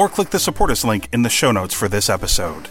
or click the support us link in the show notes for this episode.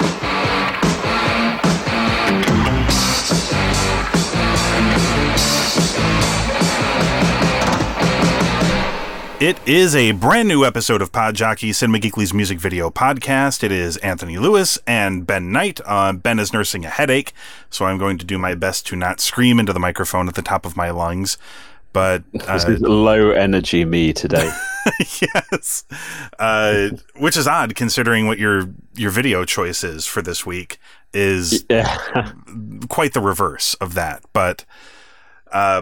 It is a brand new episode of Pod Jockey Cinema Geekly's music video podcast. It is Anthony Lewis and Ben Knight. Uh, ben is nursing a headache, so I'm going to do my best to not scream into the microphone at the top of my lungs. But This uh, is low energy me today. yes, uh, which is odd considering what your your video choice is for this week is yeah. quite the reverse of that. But uh,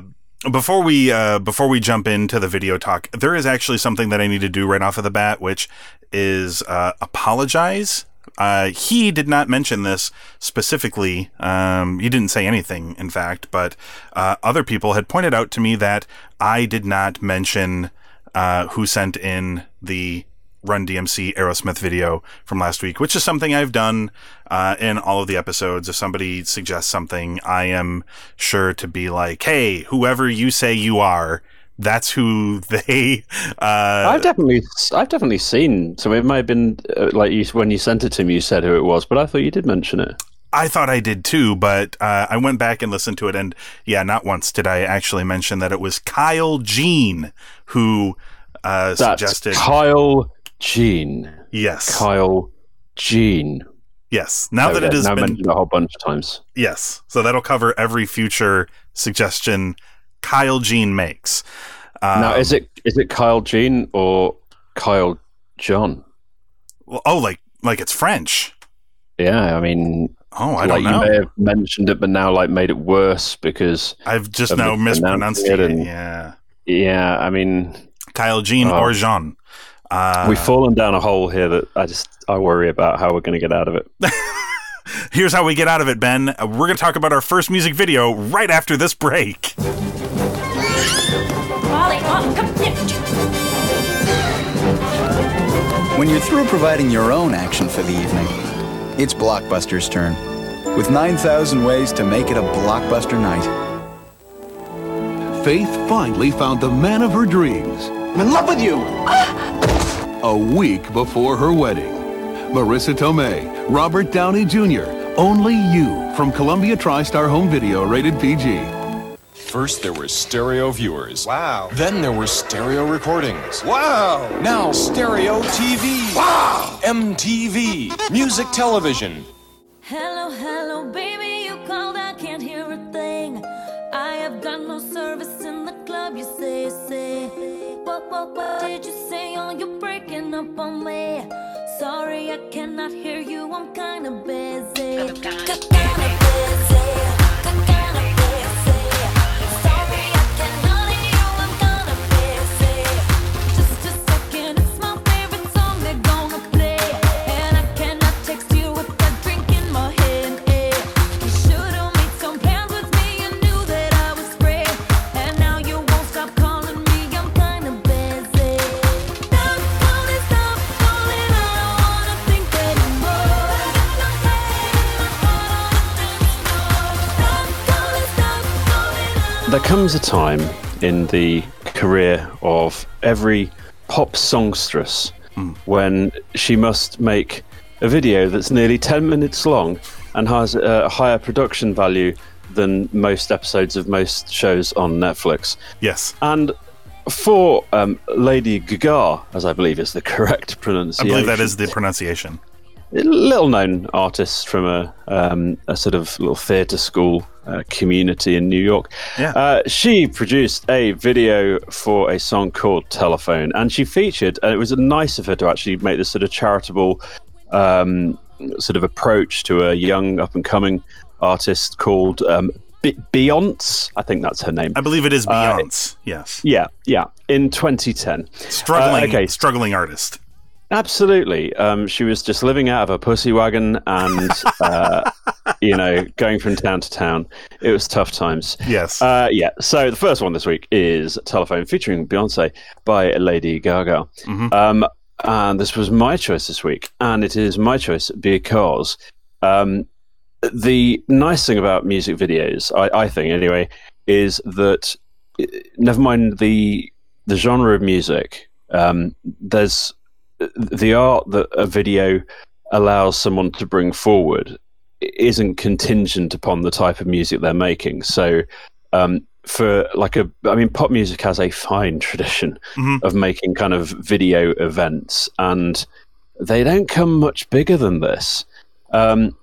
before we uh, before we jump into the video talk, there is actually something that I need to do right off of the bat, which is uh, apologize. Uh, he did not mention this specifically. Um, he didn't say anything, in fact, but uh, other people had pointed out to me that I did not mention uh, who sent in the Run DMC Aerosmith video from last week, which is something I've done uh, in all of the episodes. If somebody suggests something, I am sure to be like, "Hey, whoever you say you are, that's who they." Uh, I've definitely, I've definitely seen. So it might have been uh, like you when you sent it to me, you said who it was, but I thought you did mention it. I thought I did too, but uh, I went back and listened to it, and yeah, not once did I actually mention that it was Kyle Jean who uh, suggested. Kyle Jean. yes, Kyle Jean. yes. Now that There it has now been mentioned a whole bunch of times. Yes. So that'll cover every future suggestion Kyle Jean makes. Um, now, is it is it Kyle Jean or Kyle John? well, oh, like like it's French. Yeah, I mean, Oh, I like don't you may have mentioned it, but now like made it worse because I've just now mispronounced it it. and- Yeah, yeah, I mean, Kyle Jean Oh. or Jean. Uh, we've fallen down a hole here that I just I worry about how we're going to get out of it. Here's how we get out of it, Ben. Uh, We're going to talk about our first music video right after this break. Molly, Mom, come here. When you're through providing your own action for the evening, it's Blockbuster's turn. With 9,000 ways to make it a blockbuster night. Faith finally found the man of her dreams. I'm in love with you. A week before her wedding. Marisa Tomei, Robert Downey Jr., Only You from Columbia TriStar Home Video rated PG. First, there were stereo viewers. Wow. Then there were stereo recordings. Wow. Now, stereo TV. Wow. MTV. Music television. Hello, hello, What, what, what did you say? Oh, you're breaking up on me. Sorry, I cannot hear you, I'm kinda busy. There comes a time in the career of every pop songstress when she must make a video that's nearly 10 minutes long and has a higher production value than most episodes of most shows on Netflix. Yes. And for um, Lady Gaga, as I believe is the correct pronunciation. I believe that is the pronunciation. Little known artist from a, um, a sort of little theatre school uh, community in New York. Yeah. Uh, she produced a video for a song called Telephone, and she featured, and it was nice of her to actually make this sort of charitable um, sort of approach to a young up and coming artist called um, Be- Beyonce. I think that's her name. I believe it is Uh, Beyonce. yes. Yeah, yeah, in 2010. Struggling, Uh, okay. struggling artist. Absolutely. Um, she was just living out of a pussy wagon and, uh, you know, going from town to town. It was tough times. Yes. Uh, yeah. So the first one this week is Telephone featuring Beyonce by Lady Gaga. Um, and this was my choice this week. And it is my choice because um, the nice thing about music videos, I, I think anyway, is that uh, never mind the the genre of music, um, there's the art that a video allows someone to bring forward isn't contingent upon the type of music they're making. So, um, for like a, I mean, pop music has a fine tradition Mhm. of making kind of video events, and they don't come much bigger than this. Um,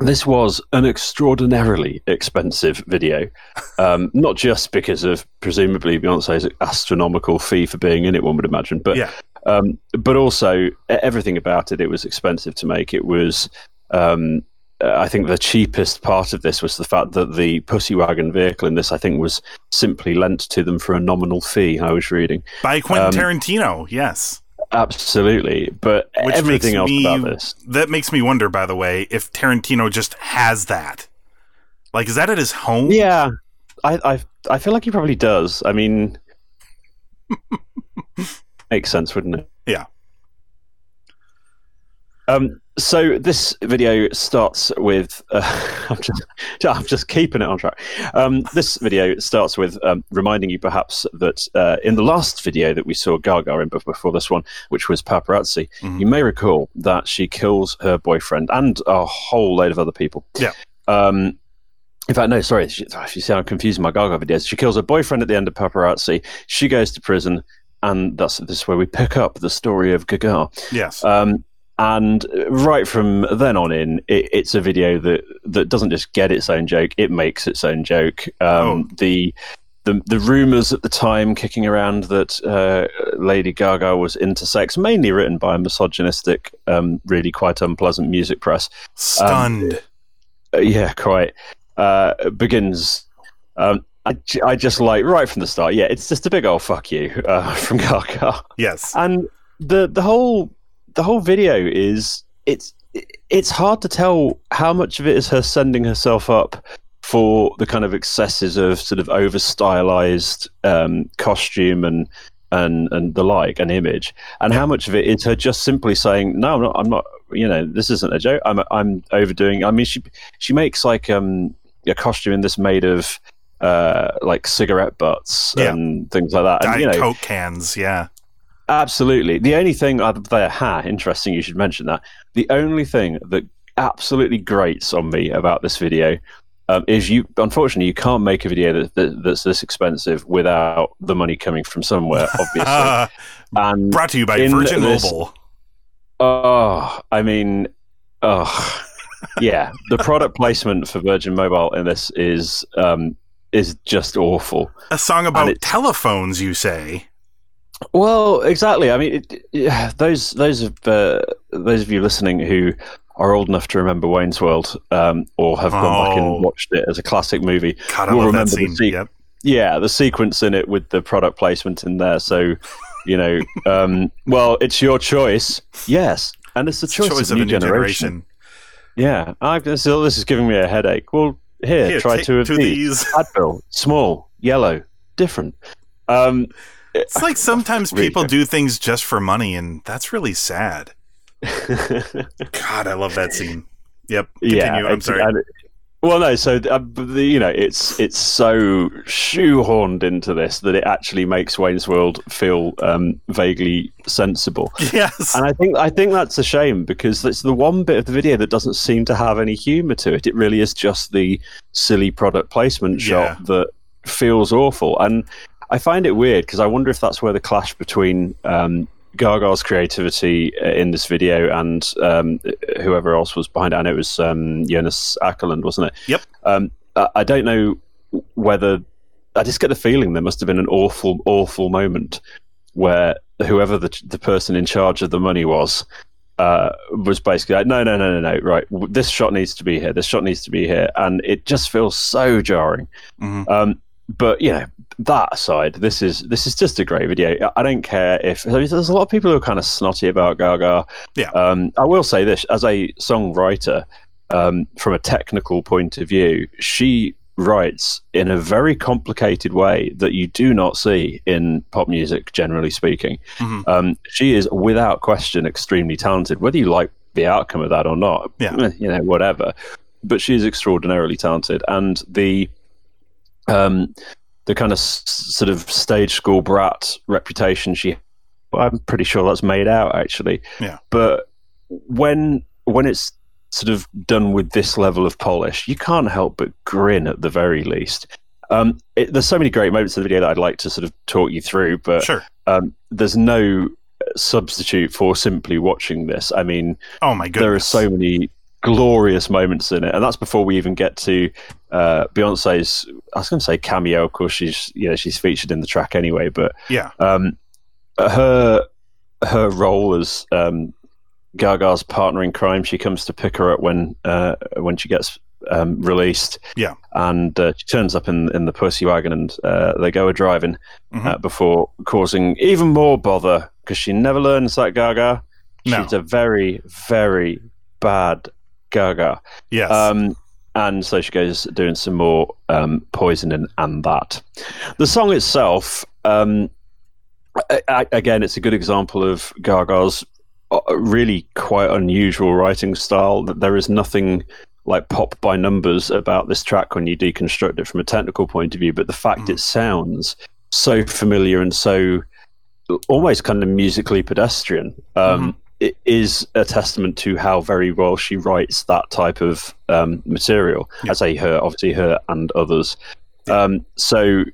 this was an extraordinarily expensive video, um, not just because of presumably Beyonce's astronomical fee for being in it, one would imagine, but Yeah. Um, but also everything about it. It was expensive to make. It was, um, uh, I think, the cheapest part of this was the fact that the Pussy Wagon vehicle in this, I think, was simply lent to them for a nominal fee. I was reading By Quentin um, Tarantino. Yes. absolutely, but Which everything else me, about this. That makes me wonder, by the way, if Tarantino just has that. Like, is that at his home? Yeah, I, I, I feel like he probably does. I mean, makes sense, wouldn't it? Yeah. Um, so this video starts with uh, I'm just I'm just keeping it on track. Um, this video starts with um, reminding you perhaps that uh, in the last video that we saw Gaga in before this one, which was paparazzi, Mhm. you may recall that she kills her boyfriend and a whole load of other people. Yeah. Um, in fact, no, sorry. She, if you see how I'm confusing my Gaga videos, she kills her boyfriend at the end of paparazzi. She goes to prison, and that's this is where we pick up the story of Gaga. Yes. Um, and right from then on in, it, it's a video that that doesn't just get its own joke; it makes its own joke. Um, The the the rumors at the time kicking around that uh, Lady Gaga was intersex, mainly written by a misogynistic, um, really quite unpleasant music press. Stunned. Uh, yeah, quite. Uh, begins. Um, I, I just like right from the start. Yeah, it's just a big old fuck you uh, from Gaga yes. and the the whole the whole video is it's it's hard to tell how much of it is her sending herself up for the kind of excesses of sort of over stylized um, costume and and and the like an image and how much of it is her just simply saying no I'm not I'm not you know this isn't a joke I'm I'm overdoing I mean she she makes like um a costume in this made of uh like cigarette butts Yeah. and things like that and Diet you know Coke cans. Yeah. Absolutely. The only thing other there, ha, interesting you should mention that. The only thing that absolutely grates on me about this video um, is you, unfortunately, you can't make a video that, that, that's this expensive without the money coming from somewhere, obviously. Uh, and brought to you by Virgin this- Mobile. Oh, I mean, oh, yeah. The product placement for Virgin Mobile in this is um, is just awful. A song about telephones, you say? Well, exactly. I mean, it, yeah, those those of uh, those of you listening who are old enough to remember Wayne's World um, or have gone back Oh. and watched it as a classic movie, God, will remember the scene. se- Yep. yeah, the sequence in it with the product placement in there. So, you know, um, well, it's your choice. Yes, and it's the It's choice, choice of, a new generation. Yeah, I, this, this is giving me a headache. Well, here, Here, try take two of two these. these. Advil, small, yellow, different. Um, It's like sometimes people do things just for money, and that's really sad. God, I love that scene. Yep. Continue. yeah, I'm sorry. Well, no. So uh, the, you know, it's it's so shoehorned into this that it actually makes Wayne's World feel um, vaguely sensible. Yes. And I think I think that's a shame because it's the one bit of the video that doesn't seem to have any humour to it. It really is just the silly product placement shot Yeah. that feels awful. And I find it weird because I wonder if that's where the clash between um, Gaga's creativity uh, in this video and um, whoever else was behind it. I know it was um, Jonas Åkerlund, wasn't it? Yep. Um, I, I don't know whether I just get the feeling there must have been an awful, awful moment where whoever the the person in charge of the money was uh, was basically like, no, no, no, no, no, right. This shot needs to be here. This shot needs to be here, and it just feels so jarring. Mhm. Um, but you know, that aside, this is this is just a great video. I- don't care if I mean, there's a lot of people who are kind of snotty about Gaga. Yeah. Um, I will say this as a songwriter, um, from a technical point of view, she writes in a very complicated way that you do not see in pop music, generally speaking. Mhm. Um, she is without question extremely talented, whether you like the outcome of that or not. Yeah. you know, whatever. But she is extraordinarily talented, and the um, the kind of s- sort of stage school brat reputation she, I'm pretty sure that's made out actually. Yeah. But when when it's sort of done with this level of polish, you can't help but grin at the very least. Um, it, there's so many great moments in the video that I'd like to sort of talk you through, but Sure. um, there's no substitute for simply watching this. I mean, Oh my goodness. there are so many glorious moments in it, and that's before we even get to uh, Beyonce's. I was going to say cameo. Of course, she's you know she's featured in the track anyway, but Yeah. um, her her role as um, Gaga's partner in crime. She comes to pick her up when uh, when she gets um, released. Yeah. and uh, she turns up in in the pussy wagon, and uh, they go a driving Mhm. uh, before causing even more bother because she never learns that Gaga. No. She's a very very bad Gaga. Yes. Um, and so she goes doing some more um, poisoning and that. The song itself, um, I, I, again, it's a good example of Gaga's uh, really quite unusual writing style. That there is nothing like pop by numbers about this track when you deconstruct it from a technical point of view, but the fact it sounds so familiar and so almost kind of musically pedestrian um, it is a testament to how very well she writes that type of um, material. I say her, obviously her and others. Um, so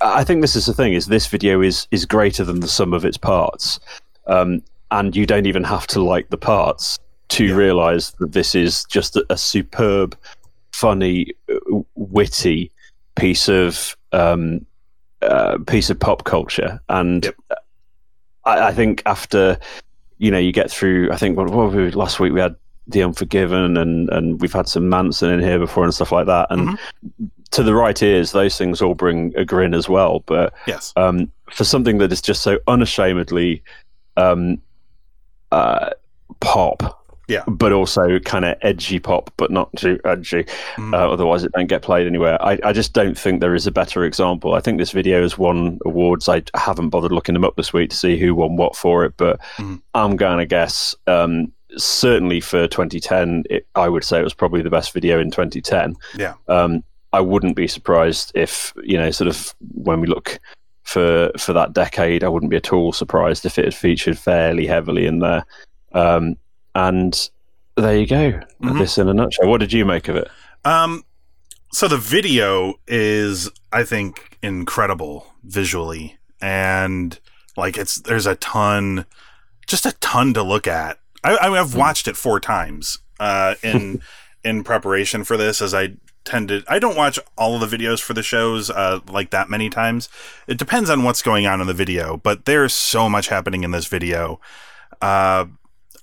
I think this is the thing: is this video is is greater than the sum of its parts, um, and you don't even have to like the parts to realize that this is just a, a superb, funny, uh, witty piece of um, uh, piece of pop culture, and Yep. I, I think after you know you get through, I think what, what we, last week we had the Unforgiven, and and we've had some Manson in here before and stuff like that, and to the right ears, those things all bring a grin as well, but yes. um, for something that is just so unashamedly um, uh, pop. Yeah. But also kind of edgy pop, but not too edgy. Mm. Uh, otherwise, it don't get played anywhere. I, I just don't think there is a better example. I think this video has won awards. I haven't bothered looking them up this week to see who won what for it, but Mhm. I'm going to guess um, certainly for 2010, it, I would say it was probably the best video in 2010 Yeah. um, I wouldn't be surprised if you know, sort of when we look for for that decade, I wouldn't be at all surprised if it had featured fairly heavily in there. Um, and there you go. Mhm. This in a nutshell. What did you make of it? Um, so the video is, I think, incredible visually, and like it's there's a ton, just a ton to look at. I, I I've watched it four times uh, in in preparation for this, as I tend to. I don't watch all of the videos for the shows uh, like that many times. It depends on what's going on in the video, but there's so much happening in this video. Uh,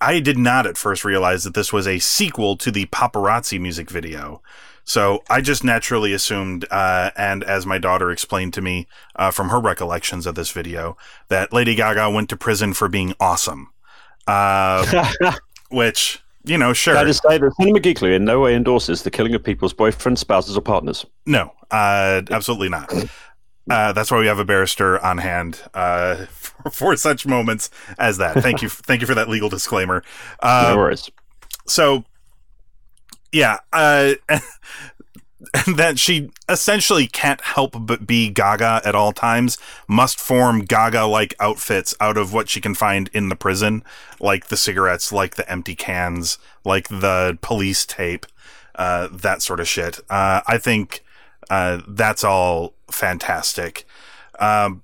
I did not at first realize that this was a sequel to the paparazzi music video. So I just naturally assumed, uh, and as my daughter explained to me uh, from her recollections of this video, that Lady Gaga went to prison for being awesome. Uh, which, you know, sure. Can I just say that Cinema Geekly in no way endorses the killing of people's boyfriends, spouses, or partners. No, uh, absolutely not. Uh, that's why we have a barrister on hand uh, for, for such moments as that. Thank you, thank you for that legal disclaimer. Uh, no worries. so yeah uh and that she essentially can't help but be Gaga at all times, must form Gaga like outfits out of what she can find in the prison, like the cigarettes, like the empty cans, like the police tape, uh, that sort of shit. Uh, I think uh, that's all fantastic. Um,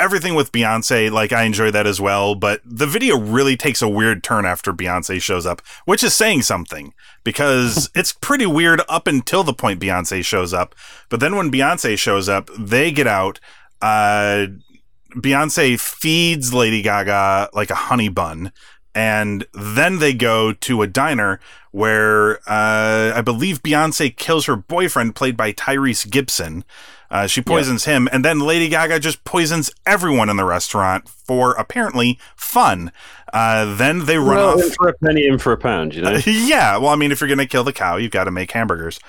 everything with Beyonce, like I enjoy that as well, but the video really takes a weird turn after Beyonce shows up, which is saying something because it's pretty weird up until the point Beyonce shows up. But then when Beyonce shows up, they get out. Uh, Beyonce feeds Lady Gaga like a honey bun. And then they go to a diner where uh, I believe Beyonce kills her boyfriend, played by Tyrese Gibson. Uh, she poisons him, and then Lady Gaga just poisons everyone in the restaurant for apparently fun. Uh, then they run Well, off. in for a penny, in for a pound, you know? yeah, well, I mean, if you're gonna kill the cow, you've got to make hamburgers.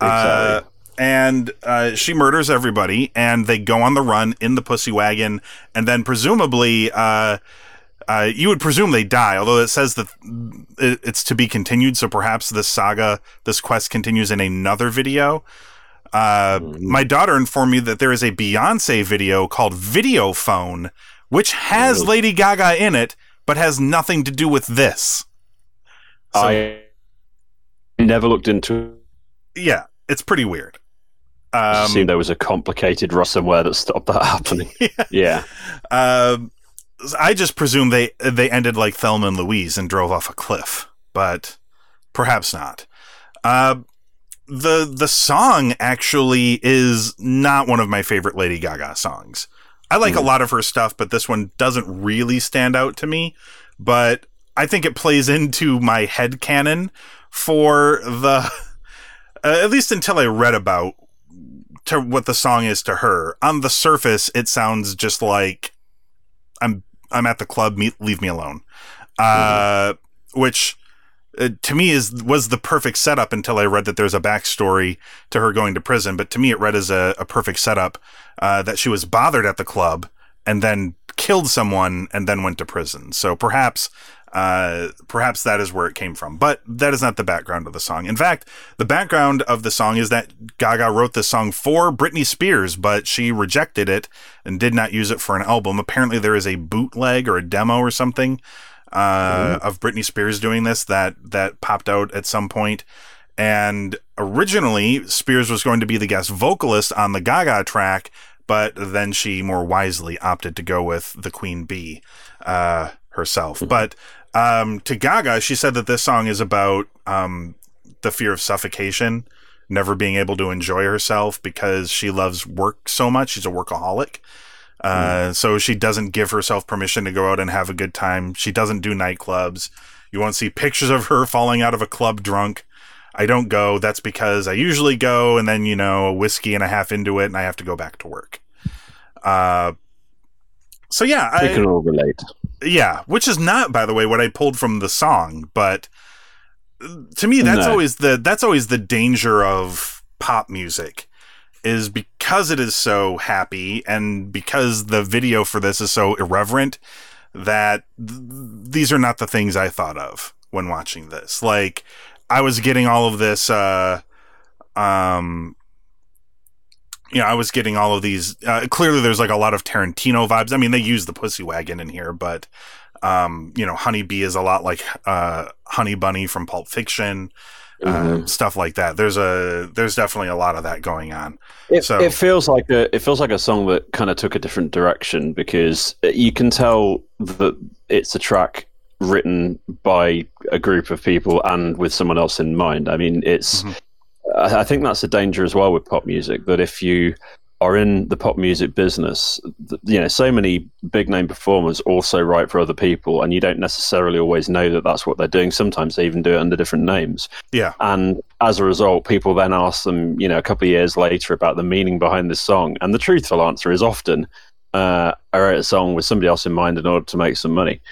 Uh, and uh, she murders everybody, and they go on the run in the pussy wagon, and then presumably, uh, uh, you would presume they die. Although it says that it's to be continued, so perhaps this saga, this quest continues in another video. Uh, My daughter informed me that there is a Beyonce video called Video Phone, which has Lady Gaga in it, but has nothing to do with this. So- I never looked into it. yeah, it's pretty weird. it. Um, assumed there was a complicated rust somewhere that stopped that happening. yeah. um, I just presume they they ended like Thelma and Louise and drove off a cliff, but perhaps not. Uh, the the song actually is not one of my favorite Lady Gaga songs. I like a lot of her stuff, but this one doesn't really stand out to me. But I think it plays into my head canon for the uh, at least until I read about to what the song is to her. On the surface, it sounds just like I'm I'm at the club. Leave me alone. Uh, Which uh, to me is was the perfect setup until I read that there's a backstory to her going to prison. But to me, it read as a, a perfect setup uh, that she was bothered at the club and then killed someone and then went to prison. So perhaps uh, perhaps that is where it came from. But that is not the background of the song. In fact, the background of the song is that Gaga wrote this song for Britney Spears, but she rejected it and did not use it for an album. Apparently, there is a bootleg or a demo or something uh, of Britney Spears doing this that that popped out at some point. And originally, Spears was going to be the guest vocalist on the Gaga track, but then she more wisely opted to go with the Queen Bee uh, herself. But um, to Gaga, she said that this song is about um, the fear of suffocation, never being able to enjoy herself because she loves work so much. She's a workaholic. Uh, So she doesn't give herself permission to go out and have a good time. She doesn't do nightclubs. You won't see pictures of her falling out of a club drunk. I don't go. That's because I usually go and then, you know, a whiskey and a half into it and I have to go back to work. Uh, so yeah, We I, can all relate. Yeah, which is not, by the way, what I pulled from the song, but to me, that's No. always the that's always the danger of pop music, is because it is so happy and because the video for this is so irreverent that th- these are not the things I thought of when watching this. Like, I was getting all of this, uh, um, you know, I was getting all of these. Uh, clearly, there's like a lot of Tarantino vibes. I mean, they use the pussy wagon in here, but um, you know, Honeybee is a lot like uh, Honey Bunny from Pulp Fiction, uh, stuff like that. There's a there's definitely a lot of that going on. It, So- it feels like a it feels like a song that kind of took a different direction because you can tell that it's a track written by a group of people and with someone else in mind. I mean, it's I, I think that's a danger as well with pop music that if you are in the pop music business, you know, so many big name performers also write for other people, and you don't necessarily always know that that's what they're doing. Sometimes they even do it under different names. Yeah, And as a result, people then ask them, you know, a couple of years later about the meaning behind this song. And the truthful answer is often, uh, I wrote a song with somebody else in mind in order to make some money,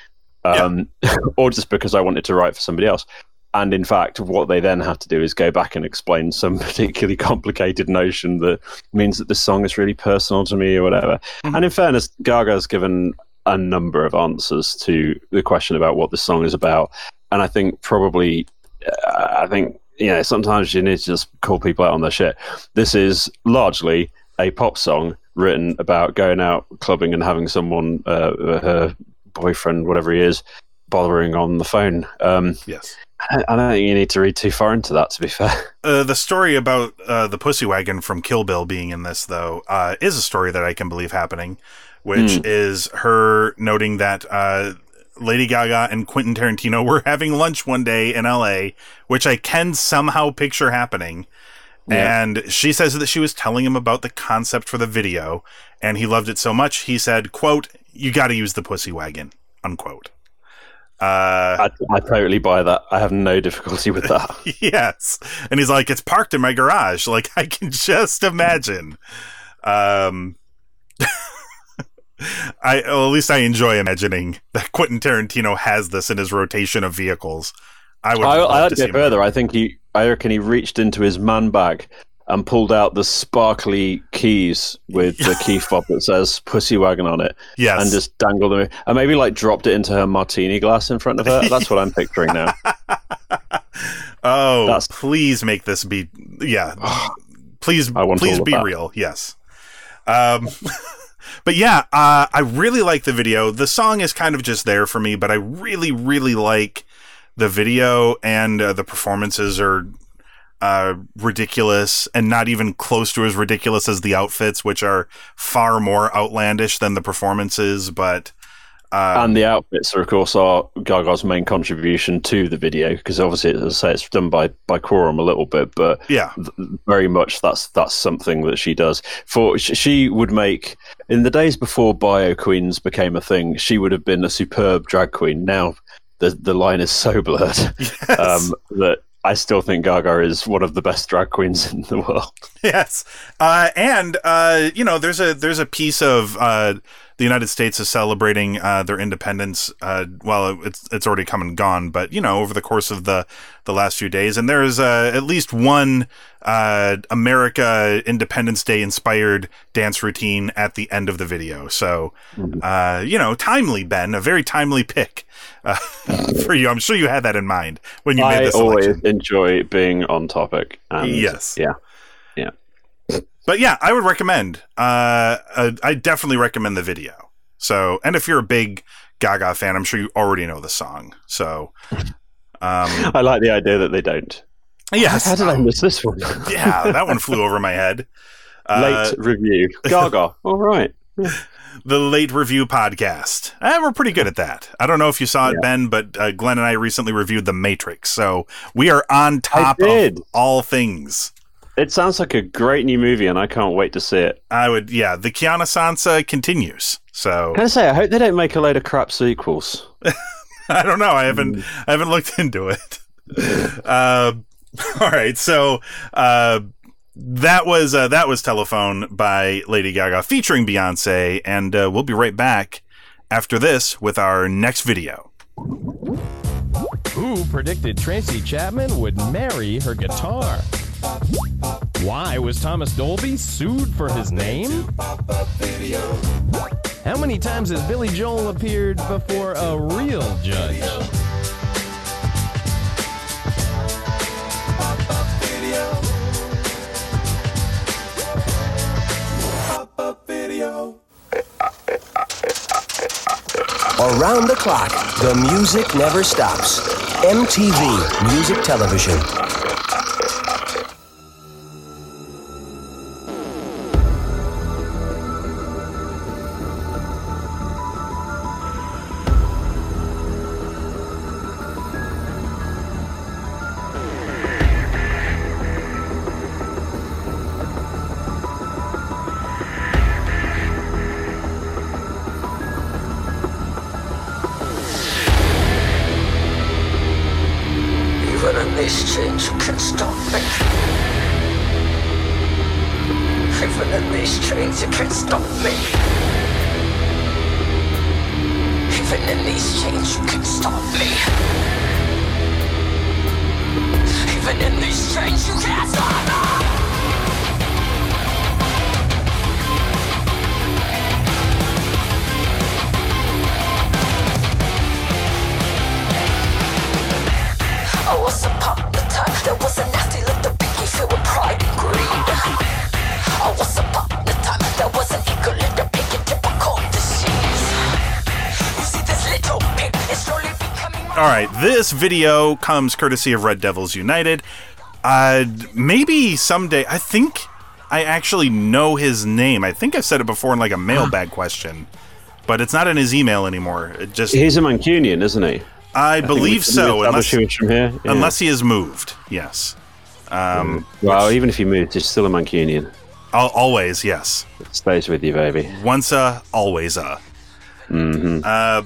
um, or just because I wanted to write for somebody else. And in fact, what they then have to do is go back and explain some particularly complicated notion that means that this song is really personal to me or whatever. And in fairness, Gaga's given a number of answers to the question about what the song is about. And I think probably, uh, I think you know, sometimes you need to just call people out on their shit. This is largely a pop song written about going out clubbing and having someone, uh, her boyfriend, whatever he is, bothering on the phone. Um, Yes. I don't think you need to read too far into that, to be fair. Uh, the story about uh, the pussy wagon from Kill Bill being in this, though, uh, is a story that I can believe happening, which is her noting that uh, Lady Gaga and Quentin Tarantino were having lunch one day in LA, which I can somehow picture happening. Yeah. And she says that she was telling him about the concept for the video, and he loved it so much he said, "quote You got to use the pussy wagon." Unquote. Uh, I, I totally buy that. I have no difficulty with that. yes. And he's like, it's parked in my garage. Like, I can just imagine. Um, I, well, at least I enjoy imagining that Quentin Tarantino has this in his rotation of vehicles. I would. I, love I to had to see go him- further. I think he, I reckon he reached into his man bag and pulled out the sparkly keys with the key fob that says "pussy wagon" on it, Yes. and just dangled them, and maybe like dropped it into her martini glass in front of her. That's what I'm picturing now. Oh, That's- please make this be. Yeah. please, please be that. real. Yes. Um, but yeah, uh, I really like the video. The song is kind of just there for me, but I really, really like the video and uh, the performances are uh, ridiculous and not even close to as ridiculous as the outfits, which are far more outlandish than the performances. But um, and the outfits are, of course, are Gaga's main contribution to the video because obviously, as I say, it's done by by Quorum a little bit, but yeah, th- very much that's that's something that she does. For sh- she would make in the days before bio queens became a thing, she would have been a superb drag queen. Now the the line is so blurred um, that I still think Gaga is one of the best drag queens in the world. Yes, uh, and uh, you know, there's a there's a piece of uh, the United States is celebrating uh, their independence. Uh, well, it's it's already come and gone, but you know, over the course of the the last few days, and there's uh, at least one uh, America Independence Day inspired dance routine at the end of the video. So, uh, you know, timely Ben, a very timely pick uh, for you. I'm sure you had that in mind when you made this. I always enjoy being on topic. And Yes. yeah, But yeah, I would recommend. Uh, uh, I definitely recommend the video. So, and if you're a big Gaga fan, I'm sure you already know the song. So, um, I like the idea that they don't. yes, How did I miss this one? yeah, that one flew over my head. Uh, Late review. Gaga. All right. the late review podcast. Eh, we're pretty good at that. I don't know if you saw it, Ben, but uh, Glenn and I recently reviewed The Matrix, so we are on top of all things. It sounds like a great new movie, and I can't wait to see it. I would, yeah. The Kiana Sansa continues. So Can I say, I hope they don't make a load of crap sequels. I don't know. I haven't I haven't looked into it. uh, all right, so uh, that was uh, that was Telephone by Lady Gaga featuring Beyonce, and uh, we'll be right back after this with our next video. Who predicted Tracy Chapman would marry her guitar? Why was Thomas Dolby sued for his name? How many times has Billy Joel appeared before a real judge? Around the clock, the music never stops. MTV Music Television. Chains, you can't stop me. Even in these chains, you can't stop me. Even in these chains, you can't stop me. Even in these chains, you can't stop me. Once upon a time, There was a nasty little pinky filled with pride and greed. I was upon the time and there was an eagle in the pig and typical disease. You see this little pig is slowly becoming All right, this video comes courtesy of Red Devils United. Uh, maybe someday. I think I actually know his name. I think I've said it before in like a mailbag question, but it's not in his email anymore. It just He's a Mancunian, isn't he? I, think believe so, unless he was from here. Yeah. unless he has moved. Yes. Um, Well, even if he moved, he's still a Mancunian. al- always yes. It stays with you, baby. Once a, always a. Uh,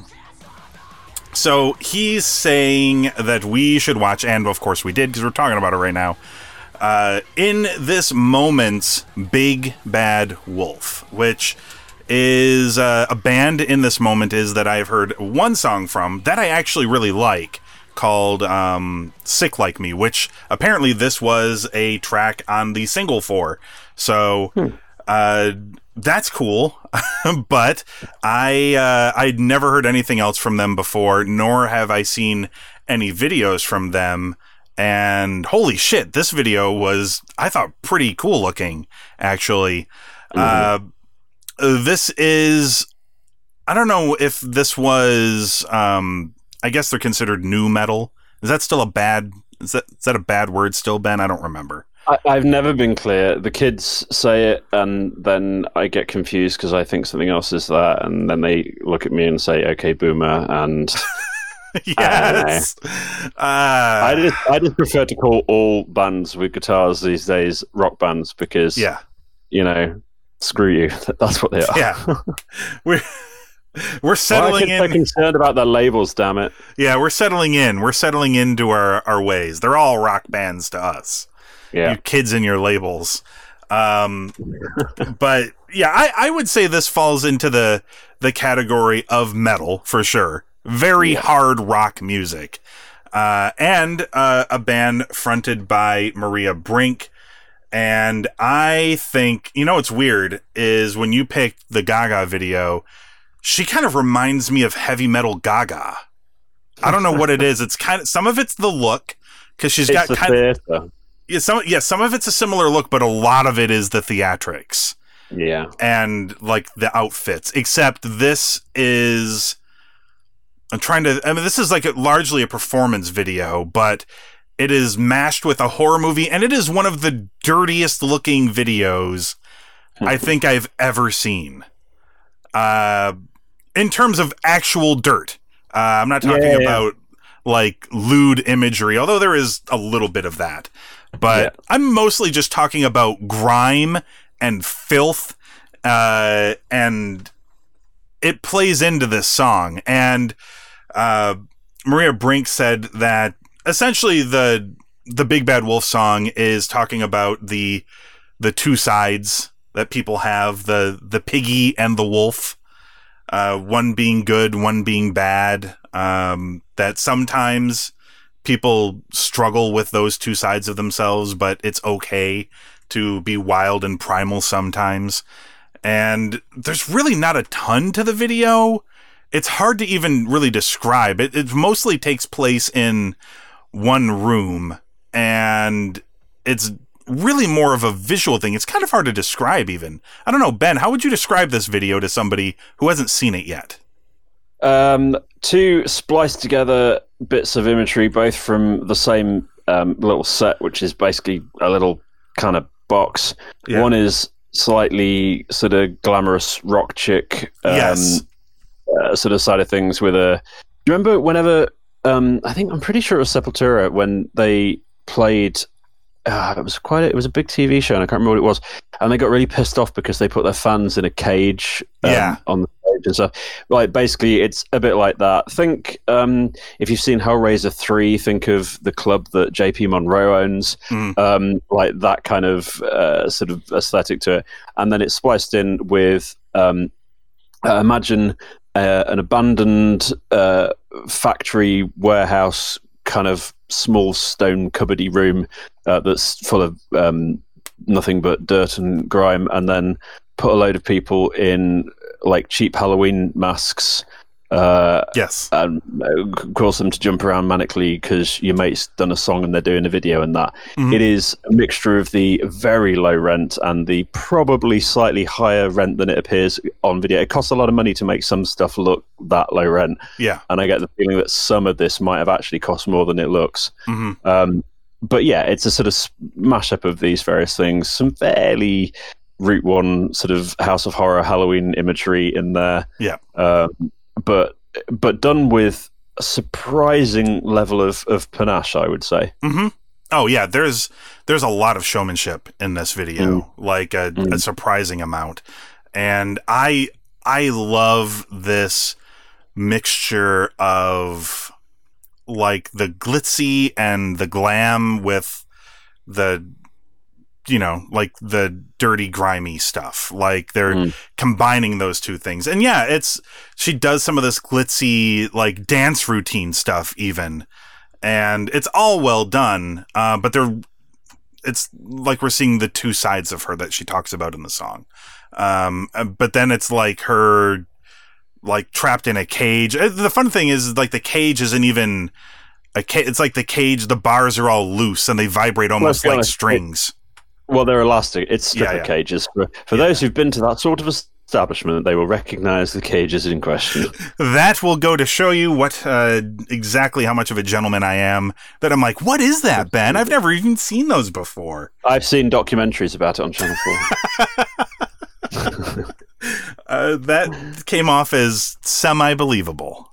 so he's saying that we should watch, and of course we did because we're talking about it right now. Uh, in this moment, Big Bad Wolf, which is uh, a band in this moment, is that I've heard one song from that I actually really like called um, Sick Like Me, which apparently this was a track on the single for. So uh, that's cool. but I uh, I'd never heard anything else from them before, nor have I seen any videos from them. And holy shit, this video was I thought pretty cool looking. Actually, uh, this is I don't know if this was um, I guess they're considered nu metal. Is that still a bad? Is that is that a bad word still, Ben? I don't remember. I, I've never been clear. The kids say it, and then I get confused because I think something else is that, and then they look at me and say, "Okay, boomer," and yes. Uh, I just I just prefer to call all bands with guitars these days rock bands because yeah, you know, screw you. That's what they are. yeah. We're we're Why are settling kids so in. concerned about their labels? Damn it! Yeah, we're settling in. We're settling into our our ways. They're all rock bands to us. Yeah. You kids and your labels. Um, but yeah, I, I would say this falls into the the category of metal for sure. Very hard rock music, uh, and uh, a band fronted by Maria Brink. And I think you know what's weird is when you picked the Gaga video, she kind of reminds me of heavy metal Gaga. I don't know what it is. It's kind of some of it's the look because she's It's got kind of yeah, some yeah, some of it's a similar look, but a lot of it is the theatrics Yeah. and like the outfits. Except this is I'm trying to I mean this is like a, largely a performance video, but it is mashed with a horror movie and it is one of the dirtiest looking videos I think I've ever seen. Uh in terms of actual dirt. Uh, I'm not talking Yeah, yeah, yeah. about like lewd imagery, although there is a little bit of that. But I'm mostly just talking about grime and filth, uh, and it plays into this song. And uh, Maria Brink said that essentially the the Big Bad Wolf song is talking about the the two sides that people have the the piggy and the wolf uh, one being good, one being bad. Um, that sometimes people struggle with those two sides of themselves, but it's okay to be wild and primal sometimes. And there's really not a ton to the video. It's hard to even really describe. It, it mostly takes place in one room, and it's really more of a visual thing. It's kind of hard to describe, even. I don't know, Ben, how would you describe this video to somebody who hasn't seen it yet? Um, two spliced together bits of imagery, both from the same um, little set, which is basically a little kind of box. Yeah. One is slightly sort of glamorous rock chick, um, Yes. uh, sort of side of things. With a, do you remember whenever? Um, I think I'm pretty sure it was Sepultura when they played. Uh, it was quite. A, it was a big TV show, and I can't remember what it was. And they got really pissed off because they put their fans in a cage. um, Yeah. on the stage and stuff. Like basically, it's a bit like that. Think um, if you've seen Hellraiser three, think of the club that JP Monroe owns, Mm. um, like that kind of uh, sort of aesthetic to it. And then it's spliced in with um, uh, imagine uh, an abandoned uh, factory warehouse kind of small stone cupboardy room uh, that's full of um, nothing but dirt and grime, and then put a load of people in like cheap Halloween masks Uh, yes. And uh, cause them to jump around manically because your mate's done a song and they're doing a video and that. Mhm. It is a mixture of the very low rent and the probably slightly higher rent than it appears on video. It costs a lot of money to make some stuff look that low rent. Yeah. And I get the feeling that some of this might have actually cost more than it looks. Mhm. Um, but yeah, it's a sort of mashup of these various things. Some fairly Route One sort of House of Horror Halloween imagery in there, Yeah. um, but but done with a surprising level of, of panache, I would say. hmm Oh yeah, there's there's a lot of showmanship in this video, like a, a surprising amount, and I I love this mixture of like the glitzy and the glam with the you know like the dirty grimy stuff. Like they're combining those two things. And yeah it's she does some of this glitzy like dance routine stuff even. And it's all well done uh, but they're it's like we're seeing the two sides of her that she talks about in the song. Um, but then it's like her like trapped in a cage. Uh, the fun thing is like the cage isn't even a ca- it's like the cage the bars are all loose and they vibrate almost like honest, it- strings Well, they're elastic. It's stripper Yeah, yeah. cages. For, for those who've been to that sort of establishment, they will recognise the cages in question. that will go to show you what uh, exactly how much of a gentleman I am. That I'm like, what is that, Ben? I've never even seen those before. I've seen documentaries about it on Channel Four. Uh, that came off as semi believable.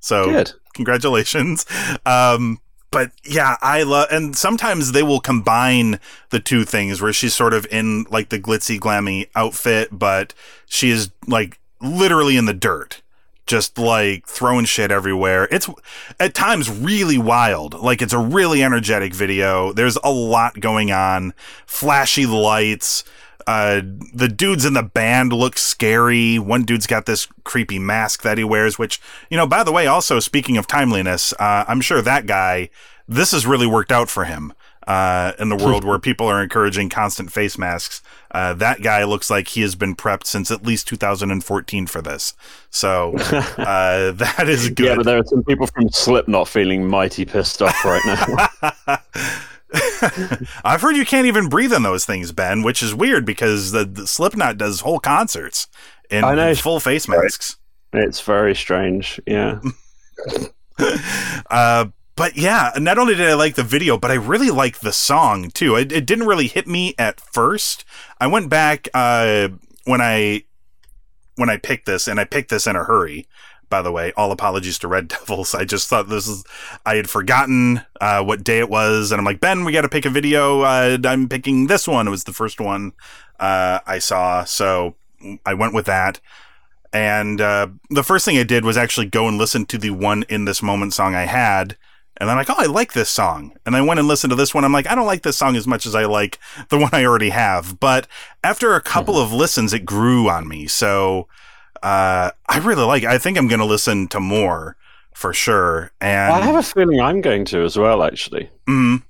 So Good. congratulations. Um, but yeah, I love, and sometimes they will combine the two things where she's sort of in like the glitzy, glammy outfit, but she is like literally in the dirt, just like throwing shit everywhere. It's at times really wild. Like it's a really energetic video. There's a lot going on, flashy lights. Uh, the dudes in the band look scary. One dude's got this creepy mask that he wears, which, you know, by the way, also speaking of timeliness, uh, I'm sure that guy, this has really worked out for him. Uh, in the world where people are encouraging constant face masks, uh, that guy looks like he has been prepped since at least 2014 for this. So uh, that is good. Yeah, but there are some people from Slipknot feeling mighty pissed off right now. I've heard you can't even breathe in those things, Ben, which is weird because the, the Slipknot does whole concerts in, in full face masks. it's very strange. Yeah. Uh, but yeah, not only did I like the video, but I really like the song too. It, it didn't really hit me at first. I went back uh, when I when I picked this, and I picked this in a hurry. By the way, all apologies to Red Devils. I just thought this is I had forgotten uh, what day it was, and I'm like Ben, we got to pick a video. Uh, I'm picking this one. It was the first one uh, I saw, so I went with that. And uh, the first thing I did was actually go and listen to the one in this moment song I had. And I'm like, oh, I like this song. And I went and listened to this one. I'm like, I don't like this song as much as I like the one I already have. But after a couple of listens, it grew on me. So uh, I really like. I think I'm going to listen to more for sure. And I have a feeling I'm going to as well, actually. Mhm.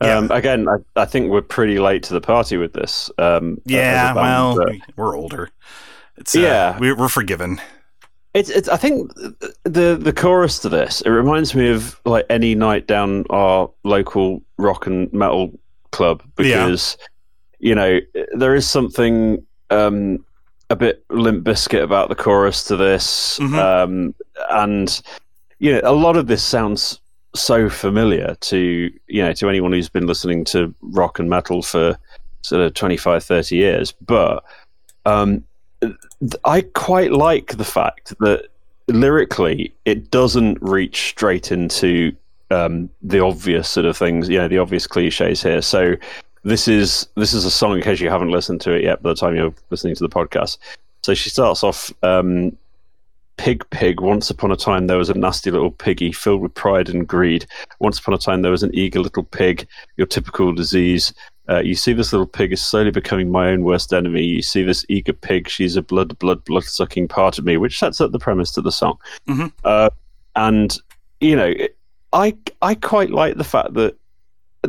Um, again, I, I think we're pretty late to the party with this. Um, yeah, band, well, but- we're older. It's, uh, Yeah. we're, we're forgiven. It's, it's. I think the the chorus to this it reminds me of like any night down our local rock and metal club Yeah. because you know there is something um, a bit Limp Bizkit about the chorus to this, Mhm. um, and you know a lot of this sounds so familiar to you know to anyone who's been listening to rock and metal for sort of 25 30 years but um I quite like the fact that lyrically it doesn't reach straight into um, the obvious sort of things, you know, the obvious cliches here. So this is this is a song in case you haven't listened to it yet by the time you're listening to the podcast. So she starts off um, Pig Pig, once upon a time there was a nasty little piggy filled with pride and greed. Once upon a time there was an eager little pig, your typical disease. Uh, you see this little pig is slowly becoming my own worst enemy. You see this eager pig, she's a blood, blood, blood sucking part of me, which sets up the premise to the song. Mhm. Uh, and, you know, I, I quite like the fact that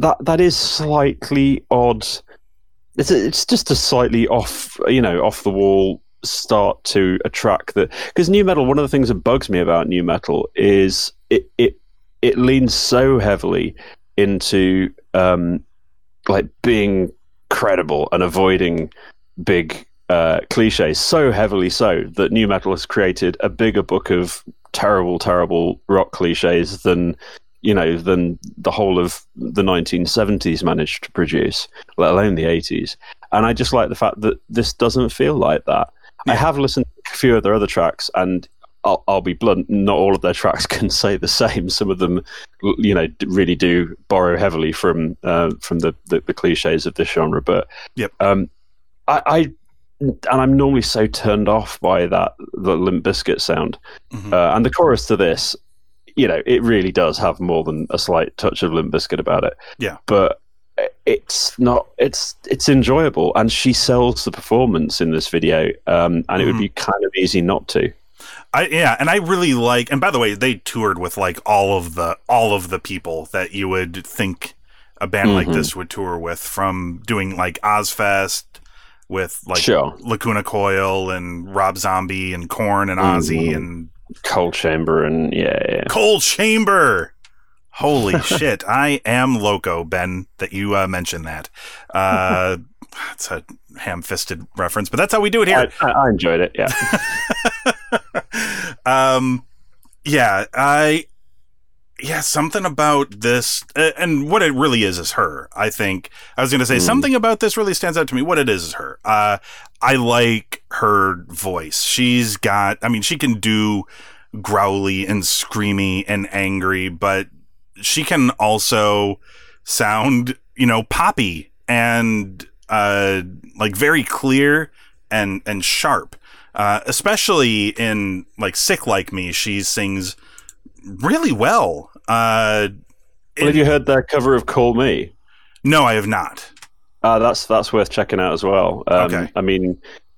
that, that is slightly odd. It's, a, it's just a slightly off, you know, off the wall start to attract that because nu metal. One of the things that bugs me about nu metal is it it it leans so heavily into um, like being credible and avoiding big uh, cliches so heavily so that nu metal has created a bigger book of terrible, terrible rock cliches than you know than the whole of the 1970s managed to produce, let alone the 80s. And I just like the fact that this doesn't feel like that. I have listened to a few of their other tracks, and I'll, I'll be blunt. Not all of their tracks can say the same. Some of them, you know, really do borrow heavily from uh, from the, the the cliches of this genre. But Yep. um, I, I and I'm normally so turned off by that the Limp Bizkit sound, uh, and the chorus to this, you know, it really does have more than a slight touch of Limp Bizkit about it. Yeah. but it's not. It's it's enjoyable, and she sells the performance in this video, um, and it would be kind of easy not to. I yeah, and I really like. And by the way, they toured with like all of the all of the people that you would think a band like Mhm. this would tour with, from doing like Ozzfest with like Sure. Lacuna Coil and Rob Zombie and Korn and Ozzy Mhm. and Coal Chamber and yeah, yeah. Coal Chamber. Holy shit! I am loco, Ben. That you uh, mentioned that. Uh, it's a ham-fisted reference, but that's how we do it here. I, I, I enjoyed it. Yeah, um yeah i yeah something about this uh, and what it really is is her i think. I was going to say Mm. something about this really stands out to me. What it is is her. Uh i like her voice. She's got i mean she can do growly and screamy and angry but she can also sound you know poppy and uh like very clear and and sharp. Uh, especially in like sick like me she sings really well uh well, have you heard their cover of "Call Me"? no i have not Uh, that's that's worth checking out as well. Um, Okay. I mean,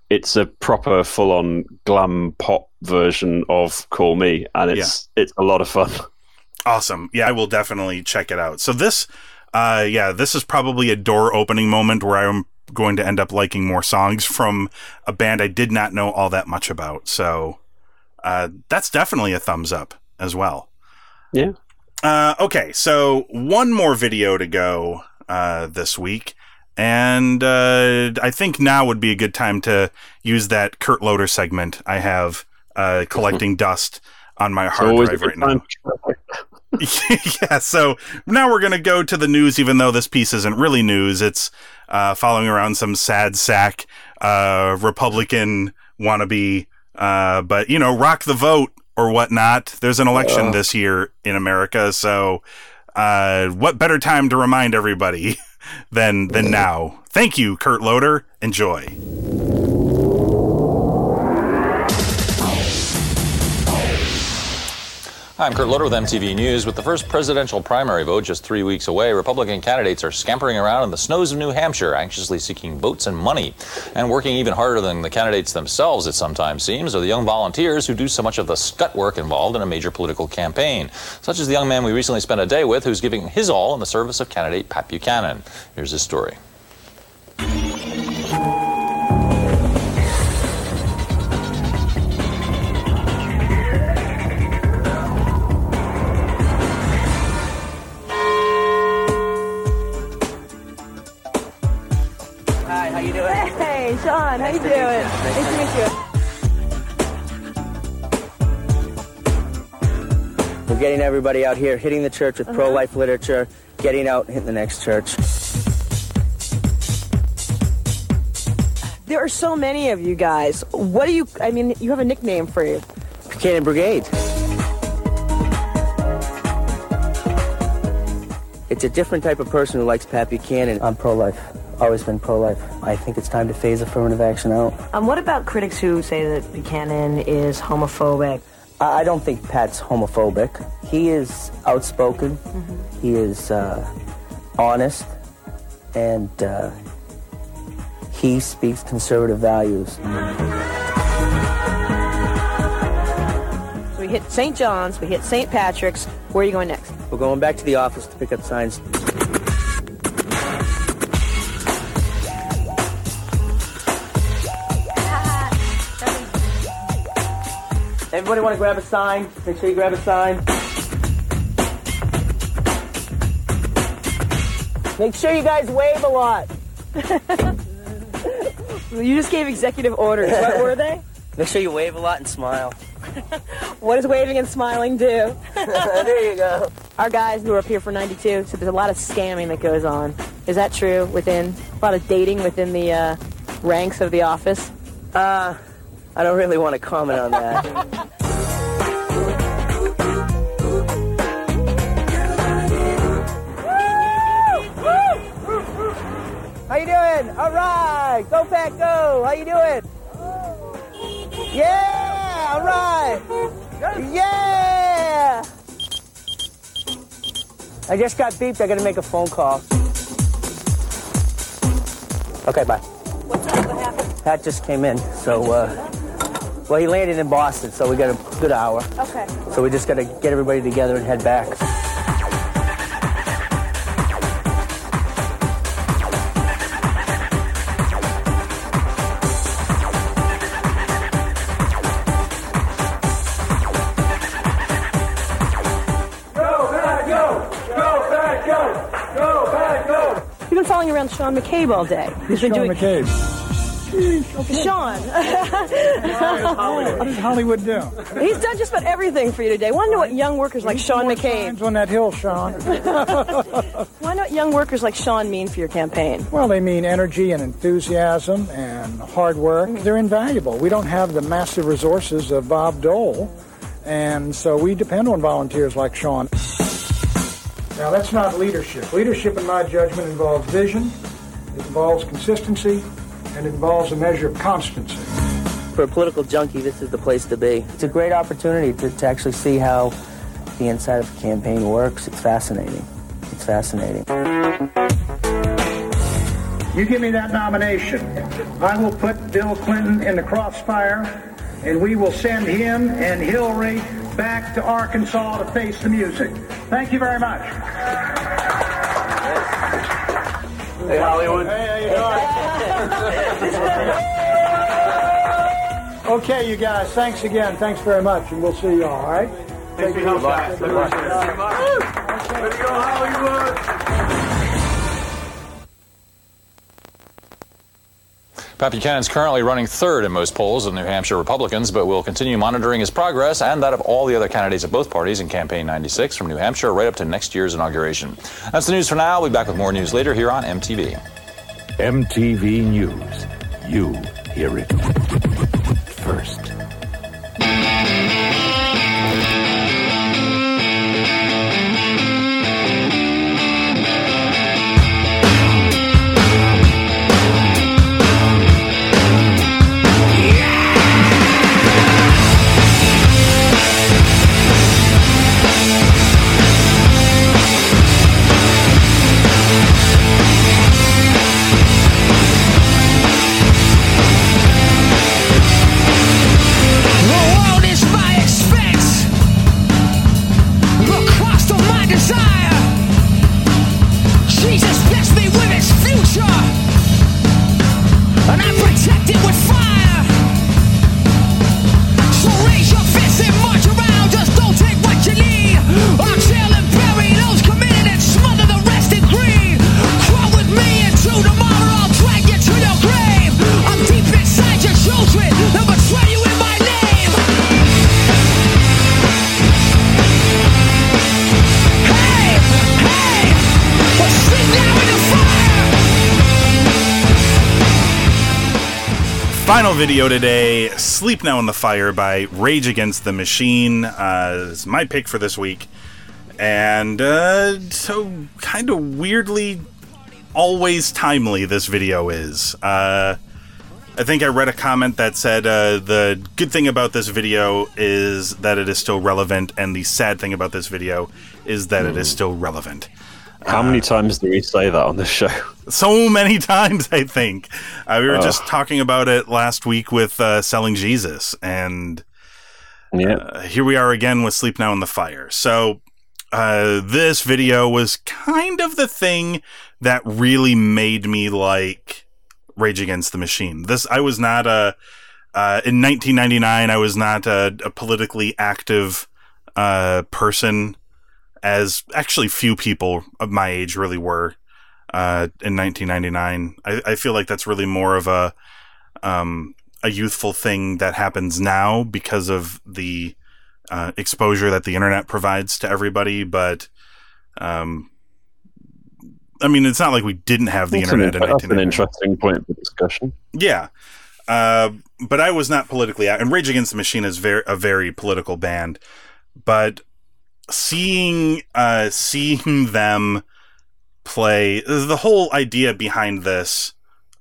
it's a proper full-on glam pop version of "Call Me," and it's it's a lot of fun. awesome yeah i will definitely check it out so this uh yeah this is probably a door opening moment where i'm going to end up liking more songs from a band i did not know all that much about so uh that's definitely a thumbs up as well Yeah. Uh, okay, so one more video to go uh, this week, and uh, I think now would be a good time to use that Kurt Loder segment I have uh, collecting dust on my hard drive right now. yeah, so now we're going to go to the news, even though this piece isn't really news. It's uh, following around some sad sack uh, Republican wannabe, uh, but, you know, rock the vote or whatnot. There's an election Ugh. this year in America, so uh, what better time to remind everybody than, than now? Thank you, Kurt Loder. Enjoy. I'm Kurt Loder with MTV News. With the first presidential primary vote just three weeks away, Republican candidates are scampering around in the snows of New Hampshire, anxiously seeking votes and money. And working even harder than the candidates themselves, it sometimes seems, are the young volunteers who do so much of the scut work involved in a major political campaign. Such as the young man we recently spent a day with who's giving his all in the service of candidate Pat Buchanan. Here's his story. We're getting everybody out here, hitting the church with pro-life literature, getting out, hitting the next church. There are so many of you guys. What do you? I mean, you have a nickname for you. Buchanan Brigade. It's a different type of person who likes Pat Buchanan. I'm pro-life. Always been pro-life. I think it's time to phase affirmative action out. Um, what about critics who say that Buchanan is homophobic? I I don't think Pat's homophobic. He is outspoken. He is uh, honest, and uh, he speaks conservative values. So we hit St. John's, we hit St. Patrick's. Where are you going next? We're going back to the office to pick up signs. Everybody want to grab a sign? Make sure you grab a sign. Make sure you guys wave a lot. You just gave executive orders. What were they? Make sure you wave a lot and smile. What does waving and smiling do? there you go. Our guys who are up here for 92 said there's a lot of scamming that goes on. Is that true? Within a lot of dating within the uh, ranks of the office? Uh, I don't really want to comment on that. How you doing? All right, go pack, go. How you doing? Yeah, all right. Yeah. I just got beeped. I got to make a phone call. Okay, bye. What's up? What happened? Pat just came in, so uh, well, he landed in Boston, so we got a good hour. Okay. So we just got to get everybody together and head back. Go back go! Go back go! Go back go! You've been following around Sean McCabe all day. He's been Sean doing McCabe. Sean. What does Hollywood do? He's done just about everything for you today. Want to know what young workers like Sean McCabe? Signs on that hill, Sean. Know what young workers like Sean mean for your campaign? Well, they mean energy and enthusiasm and hard work. Mm. They're invaluable. We don't have the massive resources of Bob Dole, and so we depend on volunteers like Sean. Now, that's not leadership. Leadership, in my judgment, involves vision, it involves consistency, and it involves a measure of constancy. For a political junkie, this is the place to be. It's a great opportunity to, to actually see how the inside of a campaign works. It's fascinating. It's fascinating. You give me that nomination, I will put Bill Clinton in the crossfire, and we will send him and Hillary back to Arkansas to face the music. Thank you very much. Hey, Hollywood. Hey, how you doing? okay, you guys, thanks again. Thanks very much, and we'll see you all, all right? Thanks for your help, guys. Good luck. Way to go, Hollywood. Pat Buchanan's currently running third in most polls of New Hampshire Republicans, but will continue monitoring his progress and that of all the other candidates of both parties in Campaign 96 from New Hampshire right up to next year's inauguration. That's the news for now. We'll be back with more news later here on MTV. MTV News. You hear it first. Video today Sleep Now in the Fire by Rage Against the Machine uh, is my pick for this week. And uh, so, kind of weirdly, always timely this video is. Uh, I think I read a comment that said uh, the good thing about this video is that it is still relevant, and the sad thing about this video is that it is still relevant. How many times do we say that on this show? So many times, I think. Uh, we were Ugh. just talking about it last week with uh, Selling Jesus, and uh, here we are again with Sleep Now in the Fire. So, uh, this video was kind of the thing that really made me like Rage Against the Machine. This I was not a Uh, in 1999, I was not a, a politically active uh, person, as actually few people of my age really were uh, in 1999. I, I feel like that's really more of a um, a youthful thing that happens now because of the uh, exposure that the internet provides to everybody. But um, I mean, it's not like we didn't have the That's an, internet in that's an interesting point for discussion. Yeah. Uh, but I was not politically out. And Rage Against the Machine is very a very political band. But seeing uh, seeing them play the whole idea behind this